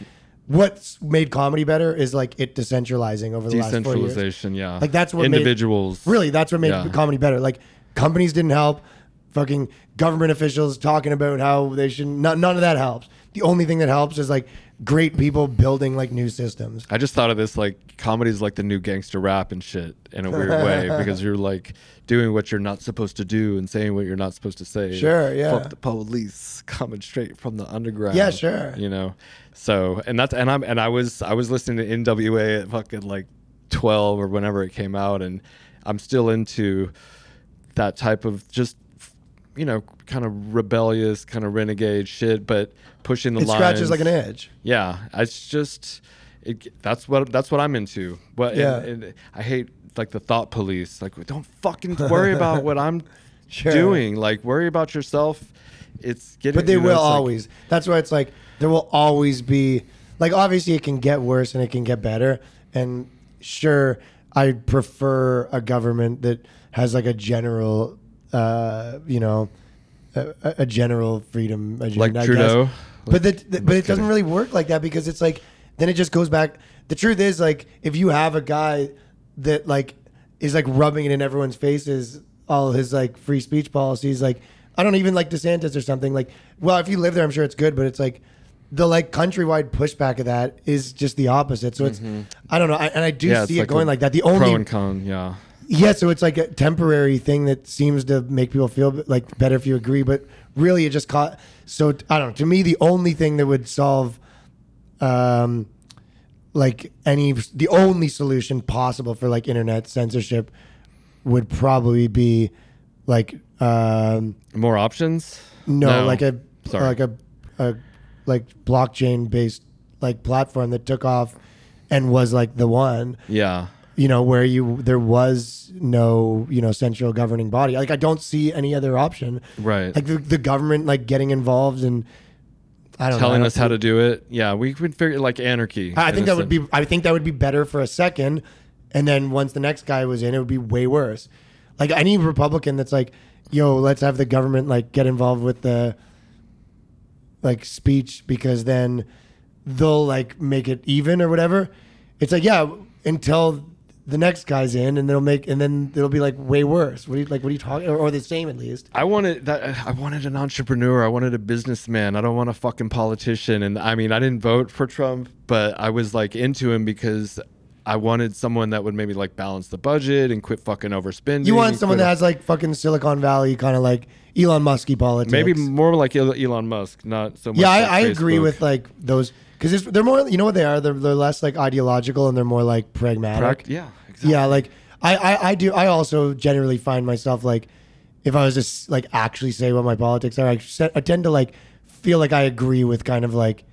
what's made comedy better is like it decentralizing over the last four years. Decentralization, yeah. Like that's what made- individuals. Really, that's what made Yeah. comedy better. Like companies didn't help. Fucking government officials talking about how they should. None, none of that helps. The only thing that helps is like great people building like new systems. I just thought of this like comedy's like the new gangster rap and shit in a weird way because you're like doing what you're not supposed to do and saying what you're not supposed to say. Sure, yeah. Fuck the police coming straight from the underground. Yeah, sure. You know, so and that's and I'm and I was I was listening to NWA at fucking like 12 or whenever it came out and. I'm still into that type of just you know kind of rebellious kind of renegade shit but pushing the It lines scratches like an edge. yeah it's just it, that's what that's what i'm into what Yeah. and, and i hate like the thought police like don't fucking worry about what i'm Sure. doing like worry about yourself it's getting But they you know, will it's like- always. That's why it's like there will always be like obviously it can get worse and it can get better. And sure, I prefer a government that has like a general, uh, you know, a, a- general freedom agenda. Like Trudeau? guess. But that, but it doesn't really work like that because it's like then it just goes back. The truth is like if you have a guy that like is like rubbing it in everyone's faces, all his like free speech policies, like I don't even like DeSantis or something. Like, well, if you live there, I'm sure it's good, but it's like the like countrywide pushback of that is just the opposite. So it's I don't know, I, and I do Mm-hmm. yeah, see it like going like that. The only pro and con yeah yeah, so it's like a temporary thing that seems to make people feel like better if you agree, but really it just caught. So I don't know. To me, the only thing that would solve, um, like any the only solution possible for like internet censorship would probably be like um more options no, like a Sorry. like a, a like blockchain based like platform that took off and was like the one yeah you know, where you there was no, you know, central governing body. Like I don't see any other option. Right. Like the, the government like getting involved and I don't telling know. I us don't how see- to do it yeah we could figure like anarchy I think that would sense. be I think that would be better for a second and then once the next guy was in it would be way worse. Like any Republican that's like, yo, let's have the government like get involved with the like speech because then they'll like make it even or whatever. It's like, yeah, until the next guy's in and they'll make and then it'll be like way worse. What are you like what are you talking or, or the same at least. I wanted that. I wanted an entrepreneur. I wanted a businessman. I don't want a fucking politician. And I mean, I didn't vote for Trump, but I was like into him because I wanted someone that would maybe like balance the budget and quit fucking overspending. You want someone that has like fucking Silicon Valley kind of like Elon Musky politics. maybe more like Elon Musk, not so much. Yeah, I, like I agree with like those because they're more. You know what they are? They're, they're less like ideological and they're more like pragmatic. Prac- yeah, exactly. Yeah, like I, I I do. I also generally find myself like if I was just like actually say what my politics are, I, I tend to like feel like I agree with kind of like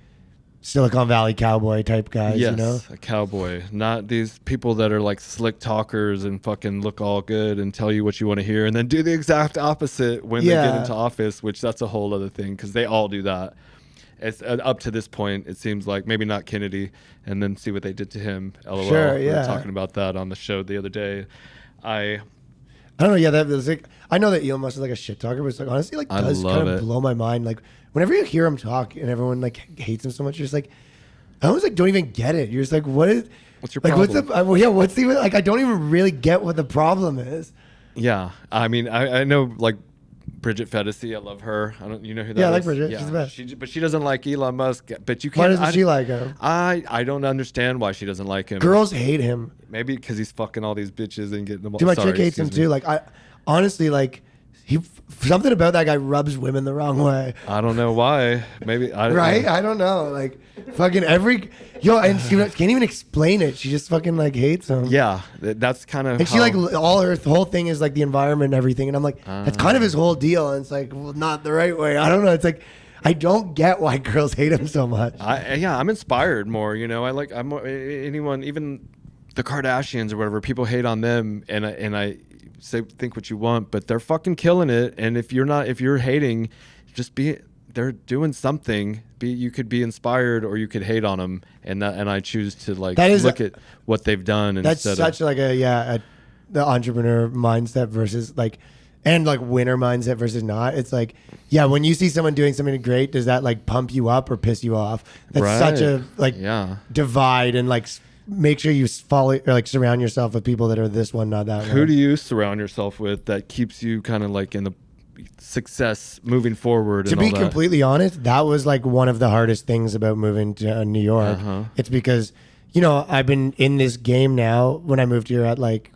Silicon Valley cowboy type guys. Yes, You know. a cowboy, not these people that are like slick talkers and fucking look all good and tell you what you want to hear, and then do the exact opposite when they get into office, which that's a whole other thing because they all do that. It's uh, up to this point. It seems like maybe not Kennedy, and then see what they did to him. LOL. Sure, We were talking about that on the show the other day. I I don't know. Yeah, that was like I know that Elon Musk is like a shit talker, but it's like honestly like I does kind of it. blow my mind. Like whenever you hear him talk and everyone like hates him so much, you're just like, I almost like don't even get it. You're just like, what is? What's your like? What's the? uh, well, yeah, what's even like? I don't even really get what the problem is. yeah. I mean, I, I know like Bridget Phetasy. I love her. I don't. You know who that is? Yeah, I like Bridget. She's the best. She, but she doesn't like Elon Musk. But you can't. Why doesn't I- she like him? I I don't understand why she doesn't like him. Girls hate him. Maybe because he's fucking all these bitches and getting them. Dude, my sorry, chick hates him me. too. Like I, honestly, like he something about that guy rubs women the wrong way. I don't know why. Maybe I Right? I don't know. Like fucking every yo, and she can't even explain it. She just fucking like hates him. Yeah, that's kind of. And she like all her whole thing is like the environment and everything, and I'm like, that's kind of ah. his whole deal. And it's like, well, not the right way. I don't know. It's like, I don't get why girls hate him so much. I yeah, I'm inspired more. You know, I like I'm anyone even the Kardashians or whatever. People hate on them, and I, and I say think what you want, but they're fucking killing it. And if you're not, if you're hating, just be. They're doing something. Be you could be inspired or you could hate on them, and that and I choose to like That is- look at what they've done That's instead such of like a yeah, a, the entrepreneur mindset versus like, and like winner mindset versus not. It's like, yeah, when you see someone doing something great, does that like pump you up or piss you off? That's such Right. a like Yeah. divide and like s- make sure you follow or like surround yourself with people that are this one, not that Who one. do you surround yourself with that keeps you kind of like in the success moving forward? to and be completely honest, that was like one of the hardest things about moving to uh, New York. Uh-huh. It's because, you know, I've been in this game now. When I moved here at like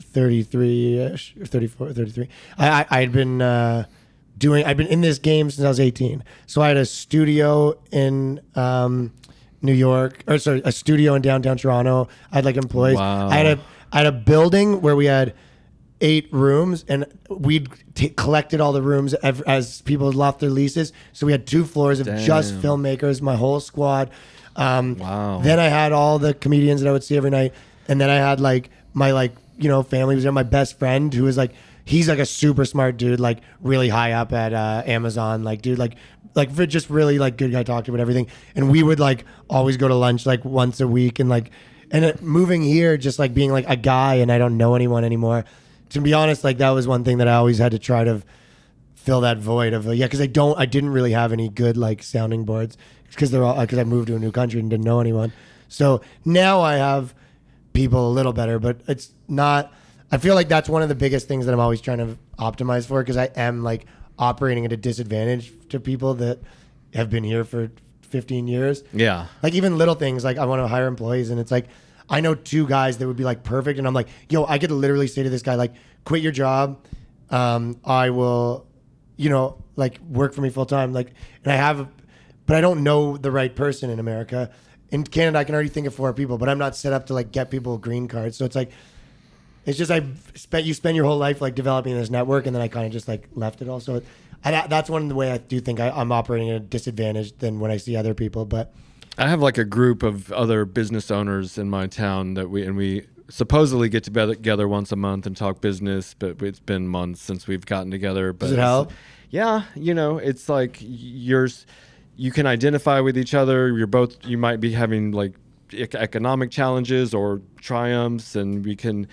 33 ish, 34, 33, I, I, I had been uh, doing, I've been in this game since I was 18. So I had a studio in, um, New York, or sorry, a studio in downtown Toronto. I had like employees. Wow. I had a, I had a building where we had eight rooms, and we'd t- collected all the rooms ev- as people had left their leases. So we had two floors of just filmmakers, my whole squad. Um, Wow. Then I had all the comedians that I would see every night, and then I had like my like you know family was there. My best friend who was like he's like a super smart dude, like really high up at uh, Amazon, like dude, like like for just really like good guy to talk to about everything. And we would like always go to lunch like once a week, and like and it, moving here, just like being like a guy, and I don't know anyone anymore. To be honest, like that was one thing that I always had to try to fill that void of uh, yeah because i don't i didn't really have any good like sounding boards because they're all because i moved to a new country and didn't know anyone so now i have people a little better but it's not i feel like that's one of the biggest things that i'm always trying to optimize for because i am like operating at a disadvantage to people that have been here for 15 years Yeah. like even little things like I want to hire employees and it's like I know two guys that would be like perfect and I'm like, yo, I could literally say to this guy like, quit your job, um, I will, you know, like work for me full time. Like, and I have, but I don't know the right person in America. In Canada, I can already think of four people, but I'm not set up to like get people green cards. So it's like, it's just I spent you spend your whole life like developing this network, and then I kind of just like left it all. So I, that's one of the way I do think I, I'm operating at a disadvantage than when I see other people. But I have like a group of other business owners in my town that we and we supposedly get together together once a month and talk business, but it's been months since we've gotten together. But Does it help? Yeah, you know, it's like yours. You can identify with each other. You're both. You might be having like economic challenges or triumphs, and we can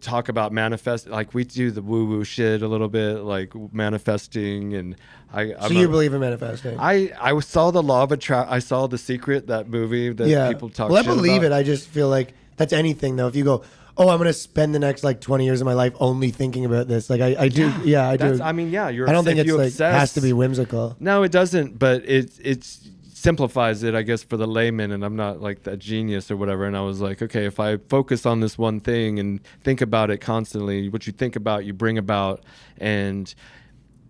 talk about manifest. Like we do the woo woo shit a little bit, like manifesting, and I. so I'm you a- believe in manifesting? I I saw the law of attract. I saw the secret that movie that yeah. people talk. About. Well, I believe about. it. I just feel like that's anything though. If you go, oh, I'm going to spend the next like 20 years of my life only thinking about this. Like I, I do. Yeah, I do. I mean, yeah, you're. I don't think it's like obsess, has to be whimsical. No, it doesn't. But it it simplifies it, I guess, for the layman. And I'm not like that genius or whatever. And I was like, okay, if I focus on this one thing and think about it constantly, what you think about, you bring about, and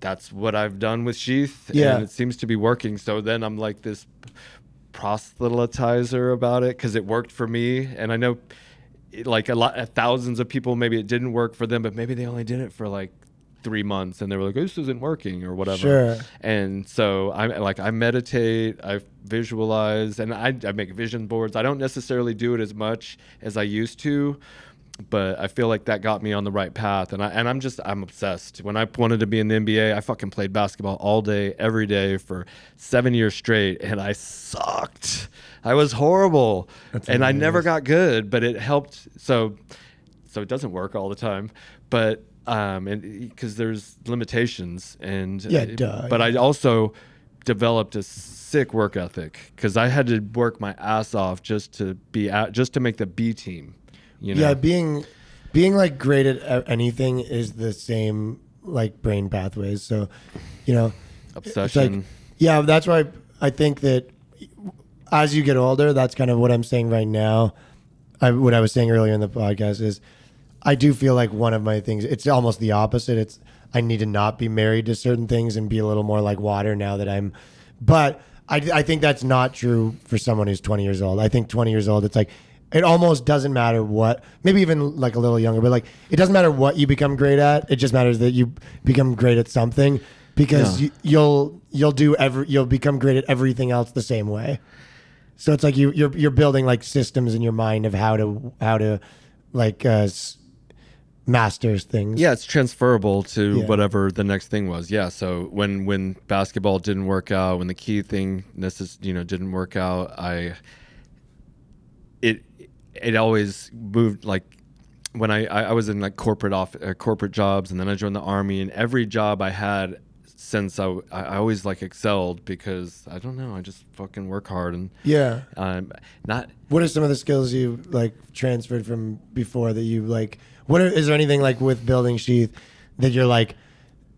that's what I've done with Sheath. Yeah. and it seems to be working. So then I'm like this proselytizer about it because it worked for me, and I know. Like a lot, thousands of people, maybe it didn't work for them, but maybe they only did it for like three months and they were like, this isn't working or whatever. Sure. And so I like I meditate, I visualize, and I, I make vision boards. I don't necessarily do it as much as I used to, but I feel like that got me on the right path. And I and I'm just I'm obsessed. When I wanted to be in the NBA, I fucking played basketball all day, every day for seven years straight, and I sucked. I was horrible, and I never got good. But it helped. So so it doesn't work all the time but um and because there's limitations and Yeah, it- duh, but yeah. i also developed a sick work ethic because i had to work my ass off just to be at just to make the b team you know Yeah, being being like great at anything is the same like brain pathways. So, you know, it's like obsession yeah, that's why I think that as you get older, that's kind of what I'm saying right now. I, what I was saying earlier in the podcast is, I do feel like one of my things. It's almost the opposite. It's I need to not be married to certain things and be a little more like water now that I'm. But I, I think that's not true for someone who's 20 years old. I think 20 years old, it's like it almost doesn't matter what. Maybe even like a little younger, but like it doesn't matter what you become great at. It just matters that you become great at something because Yeah. you, you'll you'll do every you'll become great at everything else the same way. So it's like you you're you're building like systems in your mind of how to how to like uh, s- master things. yeah it's transferable to Yeah. whatever the next thing was yeah so when when basketball didn't work out when the key thing necess- you know didn't work out i it it always moved like when I, I I was in like corporate off uh, corporate jobs and then I joined the army and every job I had since I, I always like excelled because I don't know I just fucking work hard and Yeah. um not What are some of the skills you like transferred from before that you like? What are, is there anything like with building sheath that you're like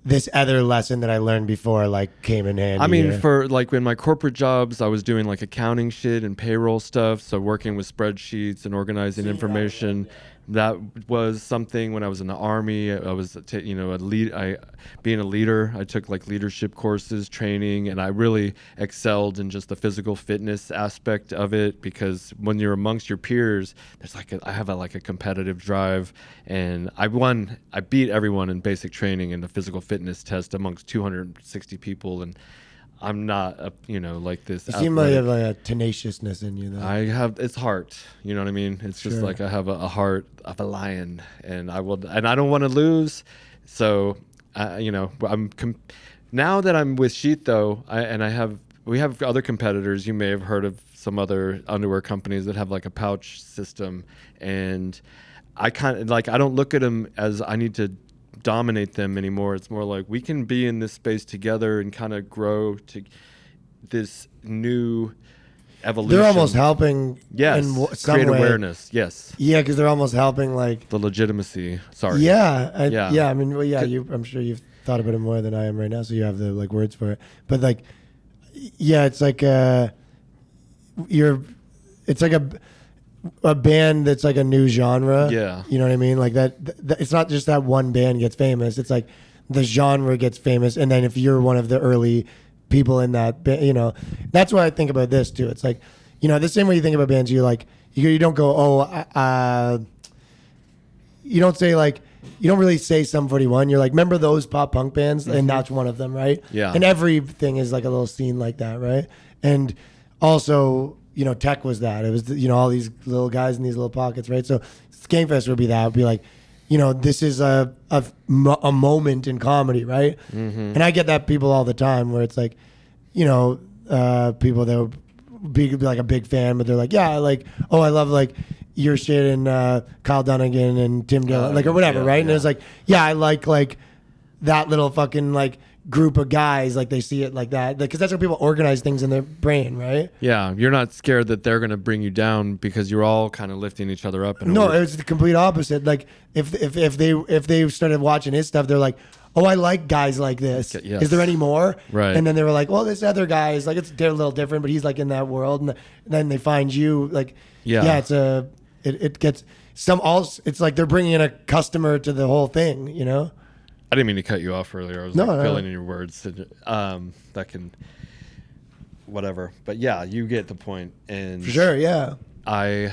this other lesson that I learned before like came in handy? I mean, here? for like in my corporate jobs, I was doing like accounting shit and payroll stuff. So working with spreadsheets and organizing information. That was something when I was in the army. I was, ta- you know, a lead. I being a leader. I took like leadership courses, training, and I really excelled in just the physical fitness aspect of it because when you're amongst your peers, there's like a, I have a, like a competitive drive, and I won. I beat everyone in basic training in the physical fitness test amongst 260 people, and I'm not, a, you know, like this. You seem like athletic- have like a tenaciousness in you, though. I have it's heart. You know what I mean? It's just Sure. like I have a, a heart of a lion, and I will, and I don't want to lose. So, uh, you know, I'm com- now that I'm with Sheath though, I, and I have we have other competitors. You may have heard of some other underwear companies that have like a pouch system, and I kind of like I don't look at them as I need to dominate them anymore. It's more like we can be in this space together and kind of grow to this new evolution. They're almost helping. Yes. in w- some create way. awareness. Yes. Yeah, because they're almost helping like. The legitimacy. Sorry. Yeah, I, Yeah. yeah, I mean, well, yeah. You, I'm sure you've thought about it more than I am right now, so you have the like words for it. But like, yeah, it's like uh, you're, it's like a, a band that's like a new genre. Yeah. you know what I mean. Like that, th- th- it's not just that one band gets famous. It's like the genre gets famous, and then if you're one of the early people in that, ba- you know, that's what I think about this too. It's like, you know, the same way you think about bands, you like, you, you don't go, oh, uh, you don't say like you don't really say Sum 41. You're like, remember those pop punk bands? And that's one of them, right? Yeah. And everything is like a little scene like that, right? And also, you know, tech was that. It was, you know, all these little guys in these little pockets, right? So Skankfest would be that. Would be like, you know, this is a, a, a moment in comedy, right? And I get that people all the time where it's like, you know, uh, people that would be, be like a big fan, but they're like, yeah, like, oh, I love like your shit and uh, Kyle Dunnigan and Tim Dillon, Uh, like or whatever, yeah, right? And it's like, yeah, I like like that little fucking like group of guys, like they see it like that, because that's how people organize things in their brain, right? Yeah. You're not scared that they're going to bring you down because you're all kind of lifting each other up. No, weird- it's the complete opposite. Like if if if they if they started watching his stuff, they're like, oh, I like guys like this. Yes. Is there any more? Right. And then they were like, well, this other guy is like it's a little different, but he's like in that world. And then they find you like, Yeah. yeah, it's a it, it gets some all. It's like they're bringing in a customer to the whole thing, you know. I didn't mean to cut you off earlier. I was No, like no. filling in your words. Um, that can, whatever. But yeah, you get the point. And For sure, yeah. I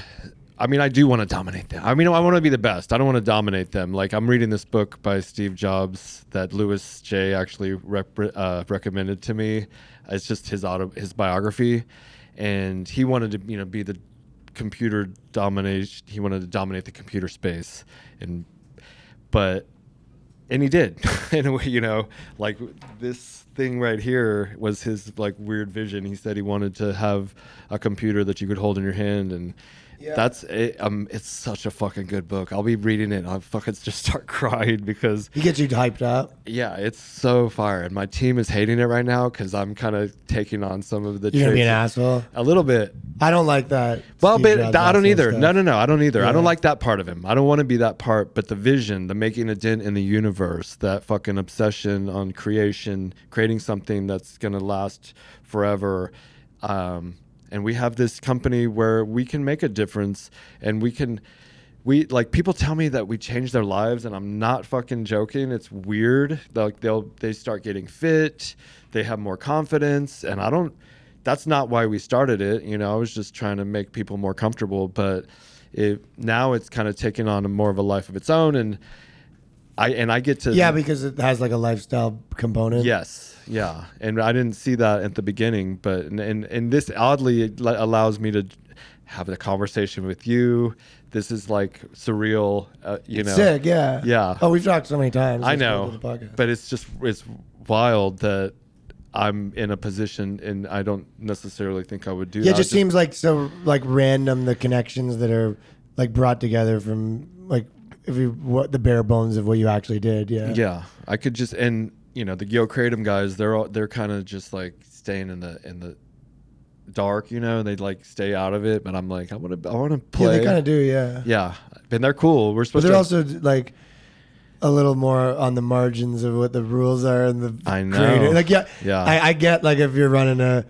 I mean I do want to dominate them. I mean I want to be the best. I don't want to dominate them. Like I'm reading this book by Steve Jobs that Lewis J actually rep- uh, recommended to me. It's just his auto his biography and he wanted to, you know, be the computer domination. He wanted to dominate the computer space and but and he did in a way you know like this thing right here was his like weird vision. He said he wanted to have a computer that you could hold in your hand and that's it um it's such a fucking good book i'll be reading it i'll fucking just start crying because He gets you hyped up. yeah it's so fire and my team is hating it right now because i'm kind of taking on some of the You're gonna be an traits- asshole. a little bit I don't like that. well, Steve but Jobs I don't asshole either. stuff. No, no, no. I don't either. I don't like that part of him. I don't want to be that part. But the vision, the making a dent in the universe, that fucking obsession on creation, creating something that's gonna last forever. Um, and we have this company where we can make a difference, and we can. We like people tell me that we change their lives, and I'm not fucking joking. It's weird. Like they'll they start getting fit, they have more confidence, and I don't that's not why we started it. You know, I was just trying to make people more comfortable, but it now it's kind of taken on a more of a life of its own, and I and I get to Yeah, because it has like a lifestyle component. yes, yeah, and I didn't see that at the beginning, but and and, and this oddly it allows me to have a conversation with you. This is like surreal, uh, you know. Sick, yeah. Yeah. Oh, we've talked so many times. I know, to the podcast. but it's just it's wild that I'm in a position, and I don't necessarily think I would do. yeah, that. it just seems like so like random the connections that are like brought together from like if you what the bare bones of what you actually did. Yeah. Yeah, I could just and you know the Yo Kratom guys, they're all they're kind of just like staying in the in the dark, you know. And they like stay out of it, but I'm like, I want to I want to Yeah, they kind of do. Yeah. Yeah, and they're cool. We're supposed. But they're to. also like a little more on the margins of what the rules are and the I know. creative- Like yeah, Yeah. I, I get like if you're running a,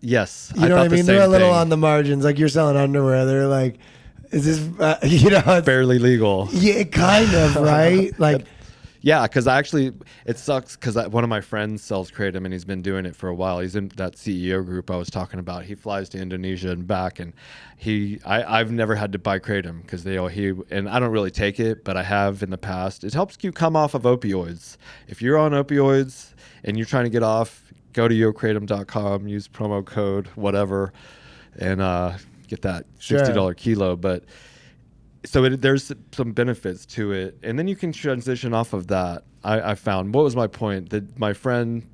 yes, you know what I thought the mean. They're a little thing. on the margins. Like you're selling underwear. They're like, Is this uh, you know? it's- barely legal. Yeah, kind of right. Like Yeah, because I actually it sucks because one of my friends sells kratom and he's been doing it for a while. He's in that CEO group I was talking about. He flies to Indonesia and back, and he I, I've never had to buy kratom because they all he and I don't really take it, but I have in the past. It helps you come off of opioids. If you're on opioids and you're trying to get off, go to yokratom.com, use promo code whatever, and uh, get that Sure. sixty dollar kilo. But so it, there's some benefits to it and then you can transition off of that I, I found what was my point that my friend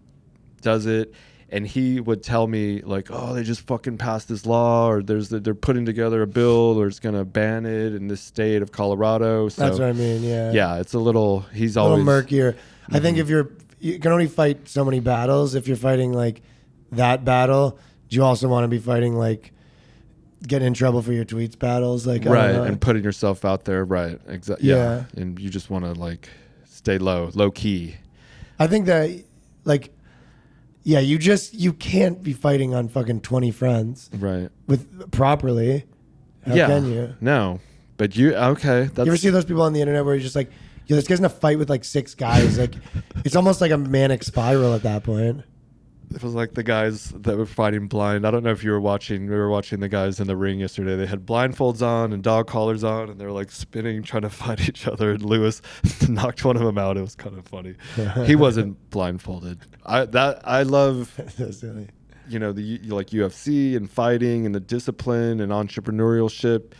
does it and he would tell me like oh they just fucking passed this law or there's they're putting together a bill or it's going to ban it in this state of colorado so that's what I mean. Yeah. yeah it's a little he's always A little always murkier. I think Mhm. if you're you can only fight so many battles. If you're fighting like that battle, do you also want to be fighting like getting in trouble for your tweets battles? Like right and putting yourself out there right exactly yeah. Yeah. and you just want to like stay low low key I think that like yeah, you just you can't be fighting on fucking twenty friends right with properly. How yeah can you? no but you okay that's You ever see those people on the internet where you're just like, yo, this guy's in a fight with like six guys. Like, it's almost like a manic spiral at that point. It was like the guys that were fighting blind. I don't know if you were watching. We were watching the guys in the ring yesterday. They had blindfolds on and dog collars on, and they were like spinning, trying to fight each other. And Lewis knocked one of them out. It was kind of funny. he wasn't blindfolded. I that I love. You know the like UFC and fighting and the discipline and entrepreneurship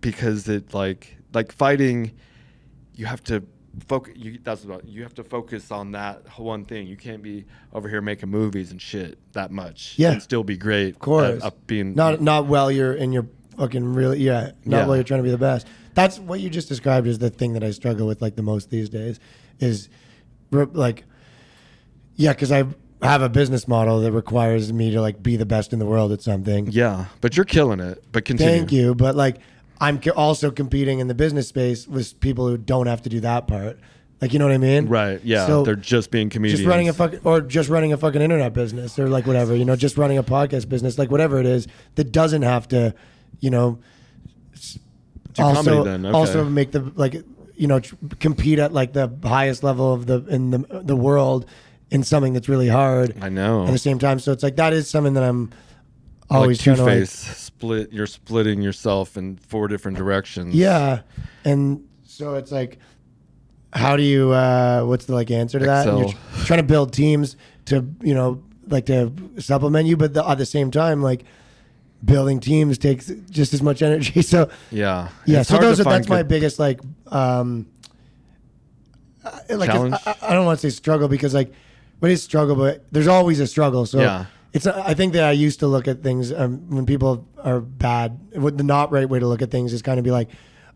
because it like like fighting you have to focus you that's what you have to focus on that one thing you can't be over here making movies and shit that much Yeah. and still be great Of course. at, at being Not not while you're in your fucking really yeah. Not Yeah. while you're trying to be the best. That's what you just described is the thing that I struggle with like the most these days is like yeah, because I have a business model that requires me to like be the best in the world at something. yeah but you're killing it but continue Thank you, but like I'm co- also competing in the business space with people who don't have to do that part. Like you know what I mean? right yeah So, they're just being comedians just running a fucking or just running a fucking internet business or like whatever you know just running a podcast business like whatever it is that doesn't have to you know Do also comedy then, okay. also make the like you know tr- compete at like the highest level of the in the the world in something that's really hard I know at the same time so it's like that is something that I'm like always trying to like, face split you're splitting yourself in four different directions. Yeah and so it's like how do you uh what's the like answer to that? And you're tr- trying to build teams to you know like to supplement you but the, at the same time like building teams takes just as much energy. So yeah. Yeah It's so those are that's my biggest like um like? I, I don't want to say struggle because like but it's struggle but there's always a struggle. So Yeah. It's i think that i used to look at things um, when people are bad what the not right way to look at things is kind of be like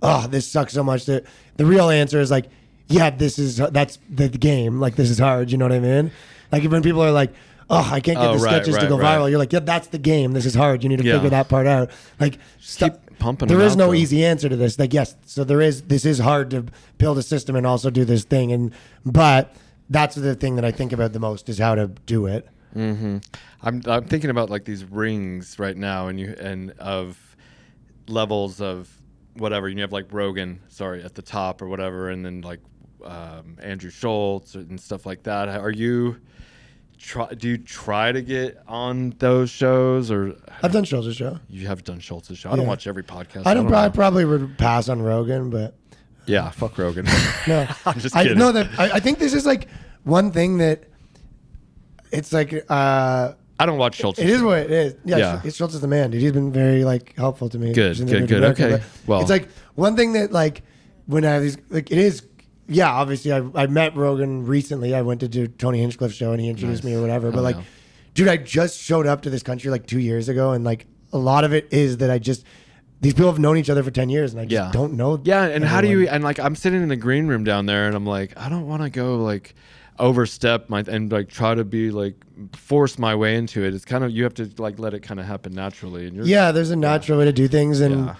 oh this sucks so much that the real answer is like yeah this is that's the game like this is hard you know what i mean like when people are like oh i can't get Oh, the right, sketches to go right. viral you're like yeah that's the game this is hard you need to Yeah. figure that part out like keep pumping there is no though. easy answer to this. Like, yes, so there is. This is hard to build a system and also do this thing, and but that's the thing that I think about the most is how to do it. I'm I'm thinking about like these rings right now, and you and of levels of whatever. And you have like Rogan, sorry, at the top or whatever, and then like um, Andrew Schulz and stuff like that. Are you try? Do you try to get on those shows, or I've done Schulz's show. you have done Schulz's show? I don't watch every podcast. I don't. I probably would pass on Rogan, but Yeah, fuck Rogan. no, I'm just I kidding. know that. I, I think this is like one thing that it's like. uh I don't watch Schulz. It is what it is. Yeah, Yeah. Sch- Schulz is the man, dude. He's been very like helpful to me. Good, good, good. to America, Okay. but Well- it's like one thing that like when I have these like it is. Yeah, obviously I, I met Rogan recently. I went to do Tony Hinchcliffe's show and he introduced me or whatever. But Oh, like, yeah. dude, I just showed up to this country like two years ago, and like a lot of it is that I just these people have known each other for ten years, and I just Yeah. don't know. Yeah, and how do you and like I'm sitting in the green room down there and I'm like I don't want to go like overstep my and like try to be like force my way into it. It's kind of you have to like let it kind of happen naturally and you're Yeah, there's a natural way to do things, and Yeah.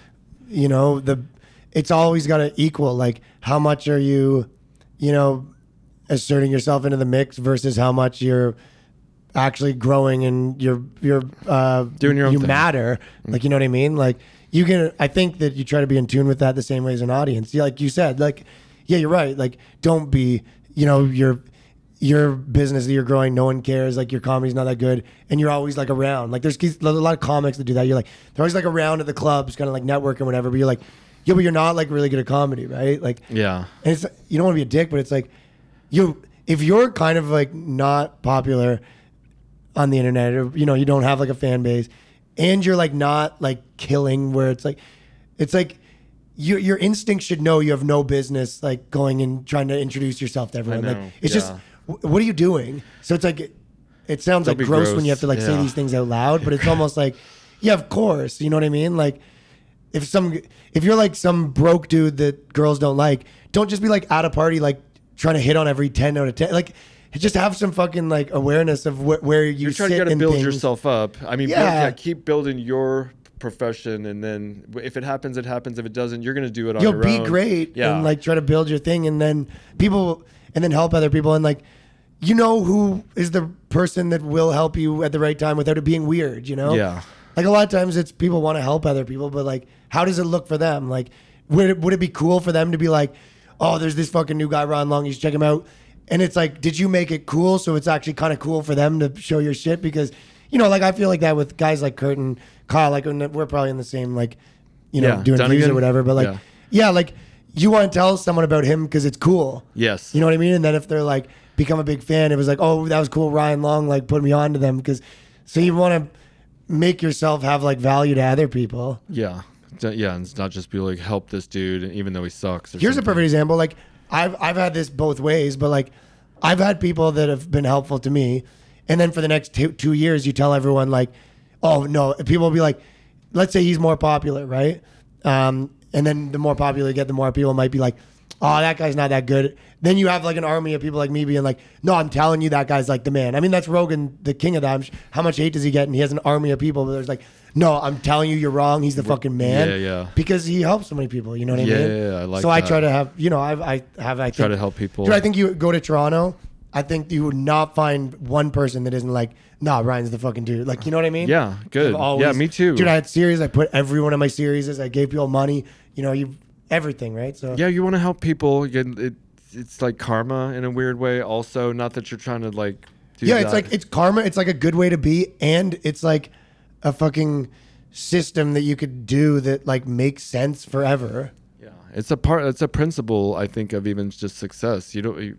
you know the it's always got to equal. Like, how much are you, you know, asserting yourself into the mix versus how much you're actually growing and you're you're uh, Doing your own you thing. matter. Like, you know what I mean? Like, you can. I think that you try to be in tune with that the same way as an audience. Like you said, like yeah, you're right. Like don't be, you know, your your business that you're growing, no one cares. Like your comedy's not that good, and you're always like around. Like there's a lot of comics that do that. You're like they're always like around at the clubs, kind of like networking, whatever. But you're like, yeah, but you're not like really good at comedy, right? Like Yeah. and it's you don't want to be a dick, but it's like you if you're kind of like not popular on the internet, or you know, you don't have like a fan base, and you're like not like killing where it's like it's like your your instinct should know you have no business like going and trying to introduce yourself to everyone. Like it's just yeah. wh- what are you doing? So it's like it sounds That'd like be gross, when you have to like say these things out loud, but it's almost like yeah, of course. You know what I mean? Like if some if you're like some broke dude that girls don't like, don't just be like at a party like trying to hit on every ten out of ten. Like just have some fucking like awareness of wh- where you You're trying to gotta build things. yourself up. I mean, build- Yeah. yeah, keep building your profession, and then if it happens, it happens. If it doesn't, you're gonna do it on You'll your be great Yeah, and like try to build your thing, and then people and then help other people and like. You know who is the person that will help you at the right time without it being weird, you know? Yeah. Like a lot of times it's people want to help other people, but like, how does it look for them? Like, would it, would it be cool for them to be like, oh, there's this fucking new guy, Ryan Long, you should check him out. And it's like, did you make it cool? So it's actually kind of cool for them to show your shit because, you know, like I feel like that with guys like Kurt and Kyle, like we're probably in the same, like, you know, Yeah, doing views or whatever. But like, Yeah. yeah, like you want to tell someone about him because it's cool. Yes. You know what I mean? And then if they're like become a big fan, it was like, oh, that was cool. Ryan Long like put me on to them because so you want to make yourself have like value to other people. Yeah. Yeah, and it's not just be like help this dude, even though he sucks. Here's a perfect example. Like I've I've had this both ways, but like I've had people that have been helpful to me, and then for the next two, two years, you tell everyone like, oh no, people will be like, let's say he's more popular, right? Um, and then the more popular you get, the more people might be like, oh, that guy's not that good. Then you have like an army of people like me being like, no, I'm telling you, that guy's like the man. I mean, that's Rogan, the king of that. How much hate does he get? And he has an army of people, but there's like, no, I'm telling you, you're wrong. He's the fucking man. yeah, yeah. Because he helps so many people. You know what I Yeah, mean? yeah, yeah, I like so I that. try to have, you know, I've, I have, I think, Try to help people. Dude, I think you go to Toronto. I think you would not find one person that isn't like, nah, Ryan's the fucking dude. Like, you know what I mean? Yeah, good. I've Yeah, me too. Dude, I had series. I put every one of my series. I gave people money. You know, you everything, right? So Yeah, you want to help people. You- It, it's like karma in a weird way. Also, not that you're trying to like. Do yeah, it's like it's karma. It's like a good way to be, and it's like a fucking system that you could do that like makes sense forever. Yeah, it's a part. It's a principle. I think of even just success. You don't. You,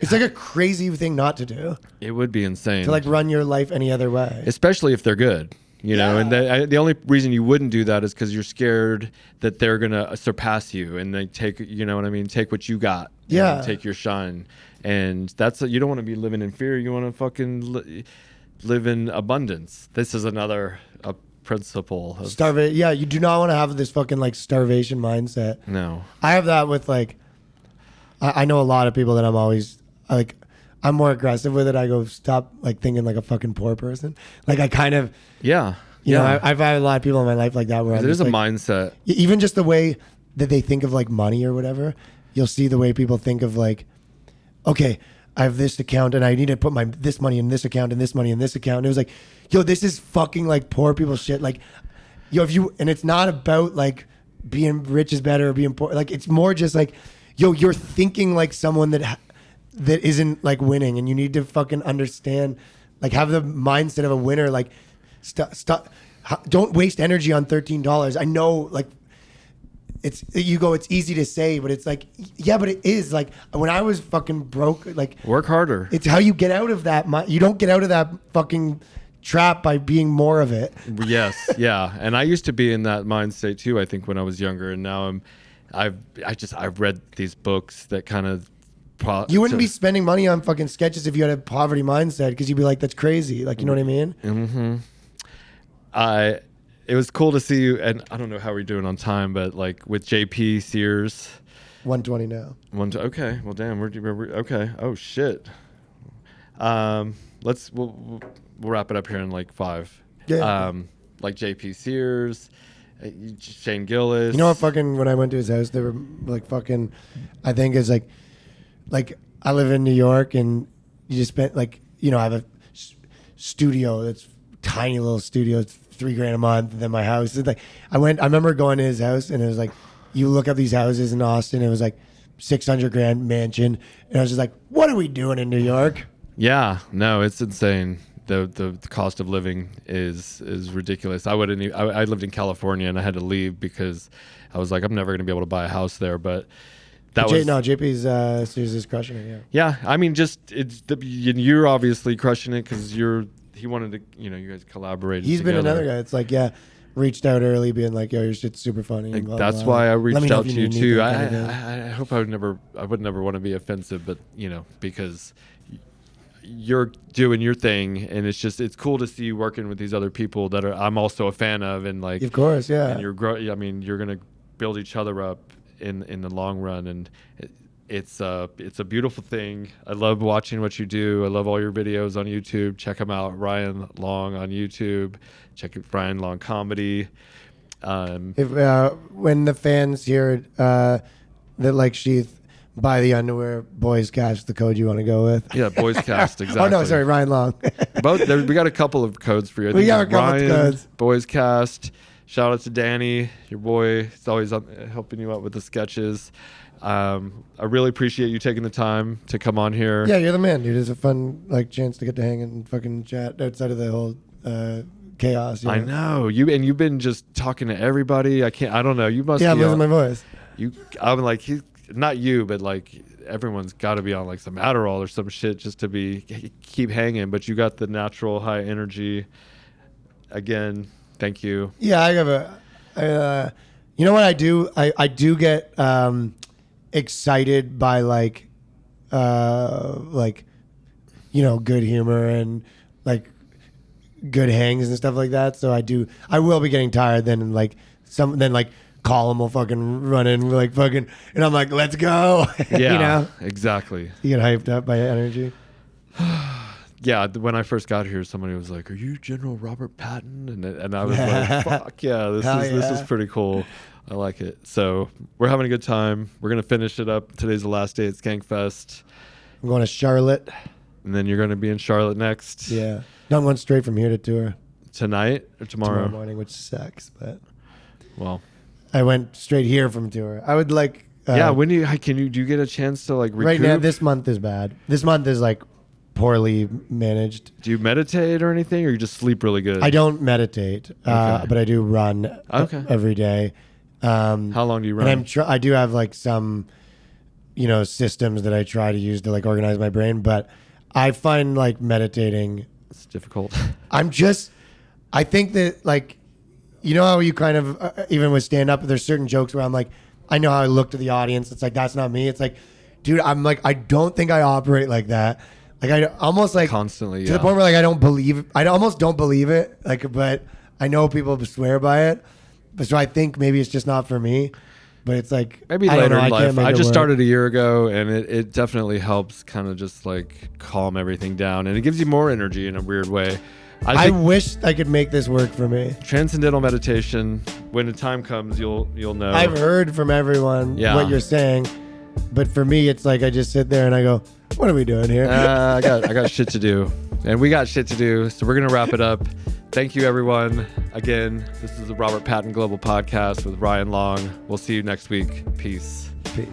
It's like a crazy thing not to do it would be insane to like run your life any other way. especially if they're good. You know, and the, I, the only reason you wouldn't do that is because you're scared that they're gonna uh, surpass you and they take. You know what I mean? Take what you got. Yeah. take your shine, and that's you don't want to be living in fear. You want to fucking li- live in abundance. This is another a principle. Of, Starva- Yeah, you do not want to have this fucking like starvation mindset. no. I have that with like, I, I know a lot of people that I'm always like, I'm more aggressive with it. I go stop like thinking like a fucking poor person. Like I kind of, Yeah. you yeah. know, I, I've had a lot of people in my life like that where There's a like, mindset. Even just the way that they think of like money or whatever you'll see the way people think of like okay i have this account and i need to put my this money in this account and this money in this account and it was like yo this is fucking like poor people shit like yo if you and it's not about like being rich is better or being poor like it's more just like yo you're thinking like someone that ha- that isn't like winning and you need to fucking understand like have the mindset of a winner like stop stop don't waste energy on $13 i know like it's you go it's easy to say but it's like yeah but it is like when i was fucking broke like Work harder. it's how you get out of that you don't get out of that fucking trap by being more of it yes, yeah. And I used to be in that mind state too. I think when I was younger, and now I'm, I've, I just I've read these books that kind of. Pro- you wouldn't to- be spending money on fucking sketches if you had a poverty mindset because you'd be like that's crazy like you know what i mean Mm-hmm. I. It was cool to see you, and I don't know how we're doing on time, but like with JP Sears. 120 now One okay, well, damn, we're, we're, we're- okay. Oh shit. Um, let's we'll, we'll we'll wrap it up here in like five. Yeah. Um, like JP Sears, uh, Shane Gillis. You know what? Fucking when I went to his house, they were like fucking. I think it's like, like I live in New York, and you just spent like you know I have a studio that's tiny little studio, it's three grand a month. And then my house is like, I went, I remember going to his house and it was like, you look up these houses in Austin, it was like 600 grand mansion. And I was just like, what are we doing in New York? Yeah, no, it's insane. The, the the cost of living is is ridiculous. I wouldn't. I lived in California and I had to leave because I was like, I'm never going to be able to buy a house there. But that J- was no, JP's uh, is crushing it. Yeah. yeah. I mean, just it's the, you're obviously crushing it because you're. He wanted to, you know, you guys collaborated. He's been another guy. It's like, yeah, reached out early, being like, yo, your shit's super funny. Like, blah, that's blah. why I reached out to you too. I, kind of thing. I, I hope I would never, I would never want to be offensive, but you know, because you're doing your thing, and it's just it's cool to see you working with these other people that are I'm also a fan of, and like, Of course, yeah. and you're grow. I mean, you're gonna build each other up in in the long run, and it, it's uh it's a beautiful thing. I love watching what you do. I love all your videos on YouTube. Check them out, Ryan Long on YouTube. Check it, Ryan Long comedy. Um, if uh, when the fans hear uh, that like Sheath buy the underwear, boys cash the code you want to go with. Yeah, Boys Cast, exactly. oh no, sorry, Ryan Long. Both there, we got a couple of codes for you. I We think got a couple of codes. Boys Cast. Shout out to Danny, your boy. He's always up, helping you out with the sketches. Um, I really appreciate you taking the time to come on here. yeah, you're the man, dude. It's a fun like chance to get to hang and fucking chat outside of the whole uh, chaos. You I know you, and you've been just talking to everybody. I can't. I don't know. You must. Yeah, I'm losing my voice. You, I'm like he, not you, but like everyone's got to be on like some Adderall or some shit just to be keep hanging. But you got the natural high energy. Again, thank you. Yeah, I have a. Uh, you know what I do? I I do get um, excited by like, uh, like, you know, good humor and like good hangs and stuff like that. So I do. I will be getting tired then, and like some then like Colin will fucking run in like fucking, and I'm like, let's go. Yeah, you know, exactly. you get hyped up by energy. Yeah, when I first got here, somebody was like, "Are you General Robert Patton?" And and I was like, "Fuck yeah, this Hell is this is pretty cool. I like it." So we're having a good time. We're gonna finish it up. Today's the last day at Skankfest, I'm going to Charlotte. and then you're gonna be in Charlotte next. Yeah, no, I'm going straight from here to tour Tonight or tomorrow? tomorrow morning, which sucks, but. Well, I went straight here from tour. I would like. Uh, yeah. When do you can you do you get a chance to like recoup? right now, this month is bad. This month is like poorly managed. do you meditate or anything, or you just sleep really good? I don't meditate, uh, Okay. but I do run uh, Okay. every day. Um, How long do you And I'm run? tr- I do have like some, you know, systems that I try to use to like organize my brain, but I find like meditating. It's difficult. I'm just, I think that like, you know how you kind of uh, even with stand up, there's certain jokes where I'm like, I know how I look to the audience. It's like that's not me. It's like, dude, I'm like, I don't think I operate like that. Like I almost like Constantly, to yeah. the point where like I don't believe. I almost don't believe it. Like, but I know people swear by it. But so I think maybe it's just not for me. But it's like Maybe I later know, I in life. make I just started a year ago, and it, it definitely helps kind of just like calm everything down, and it gives you more energy in a weird way. I I wish I could make this work for me. transcendental meditation. When the time comes, you'll you'll know. I've heard from everyone Yeah. what you're saying, but for me, it's like I just sit there and I go, "What are we doing here?" uh, I got I got shit to do, and we got shit to do. So we're gonna wrap it up. Thank you, everyone. Again, this is the Robert Patton Global Podcast with Ryan Long. We'll see you next week. Peace. Peace.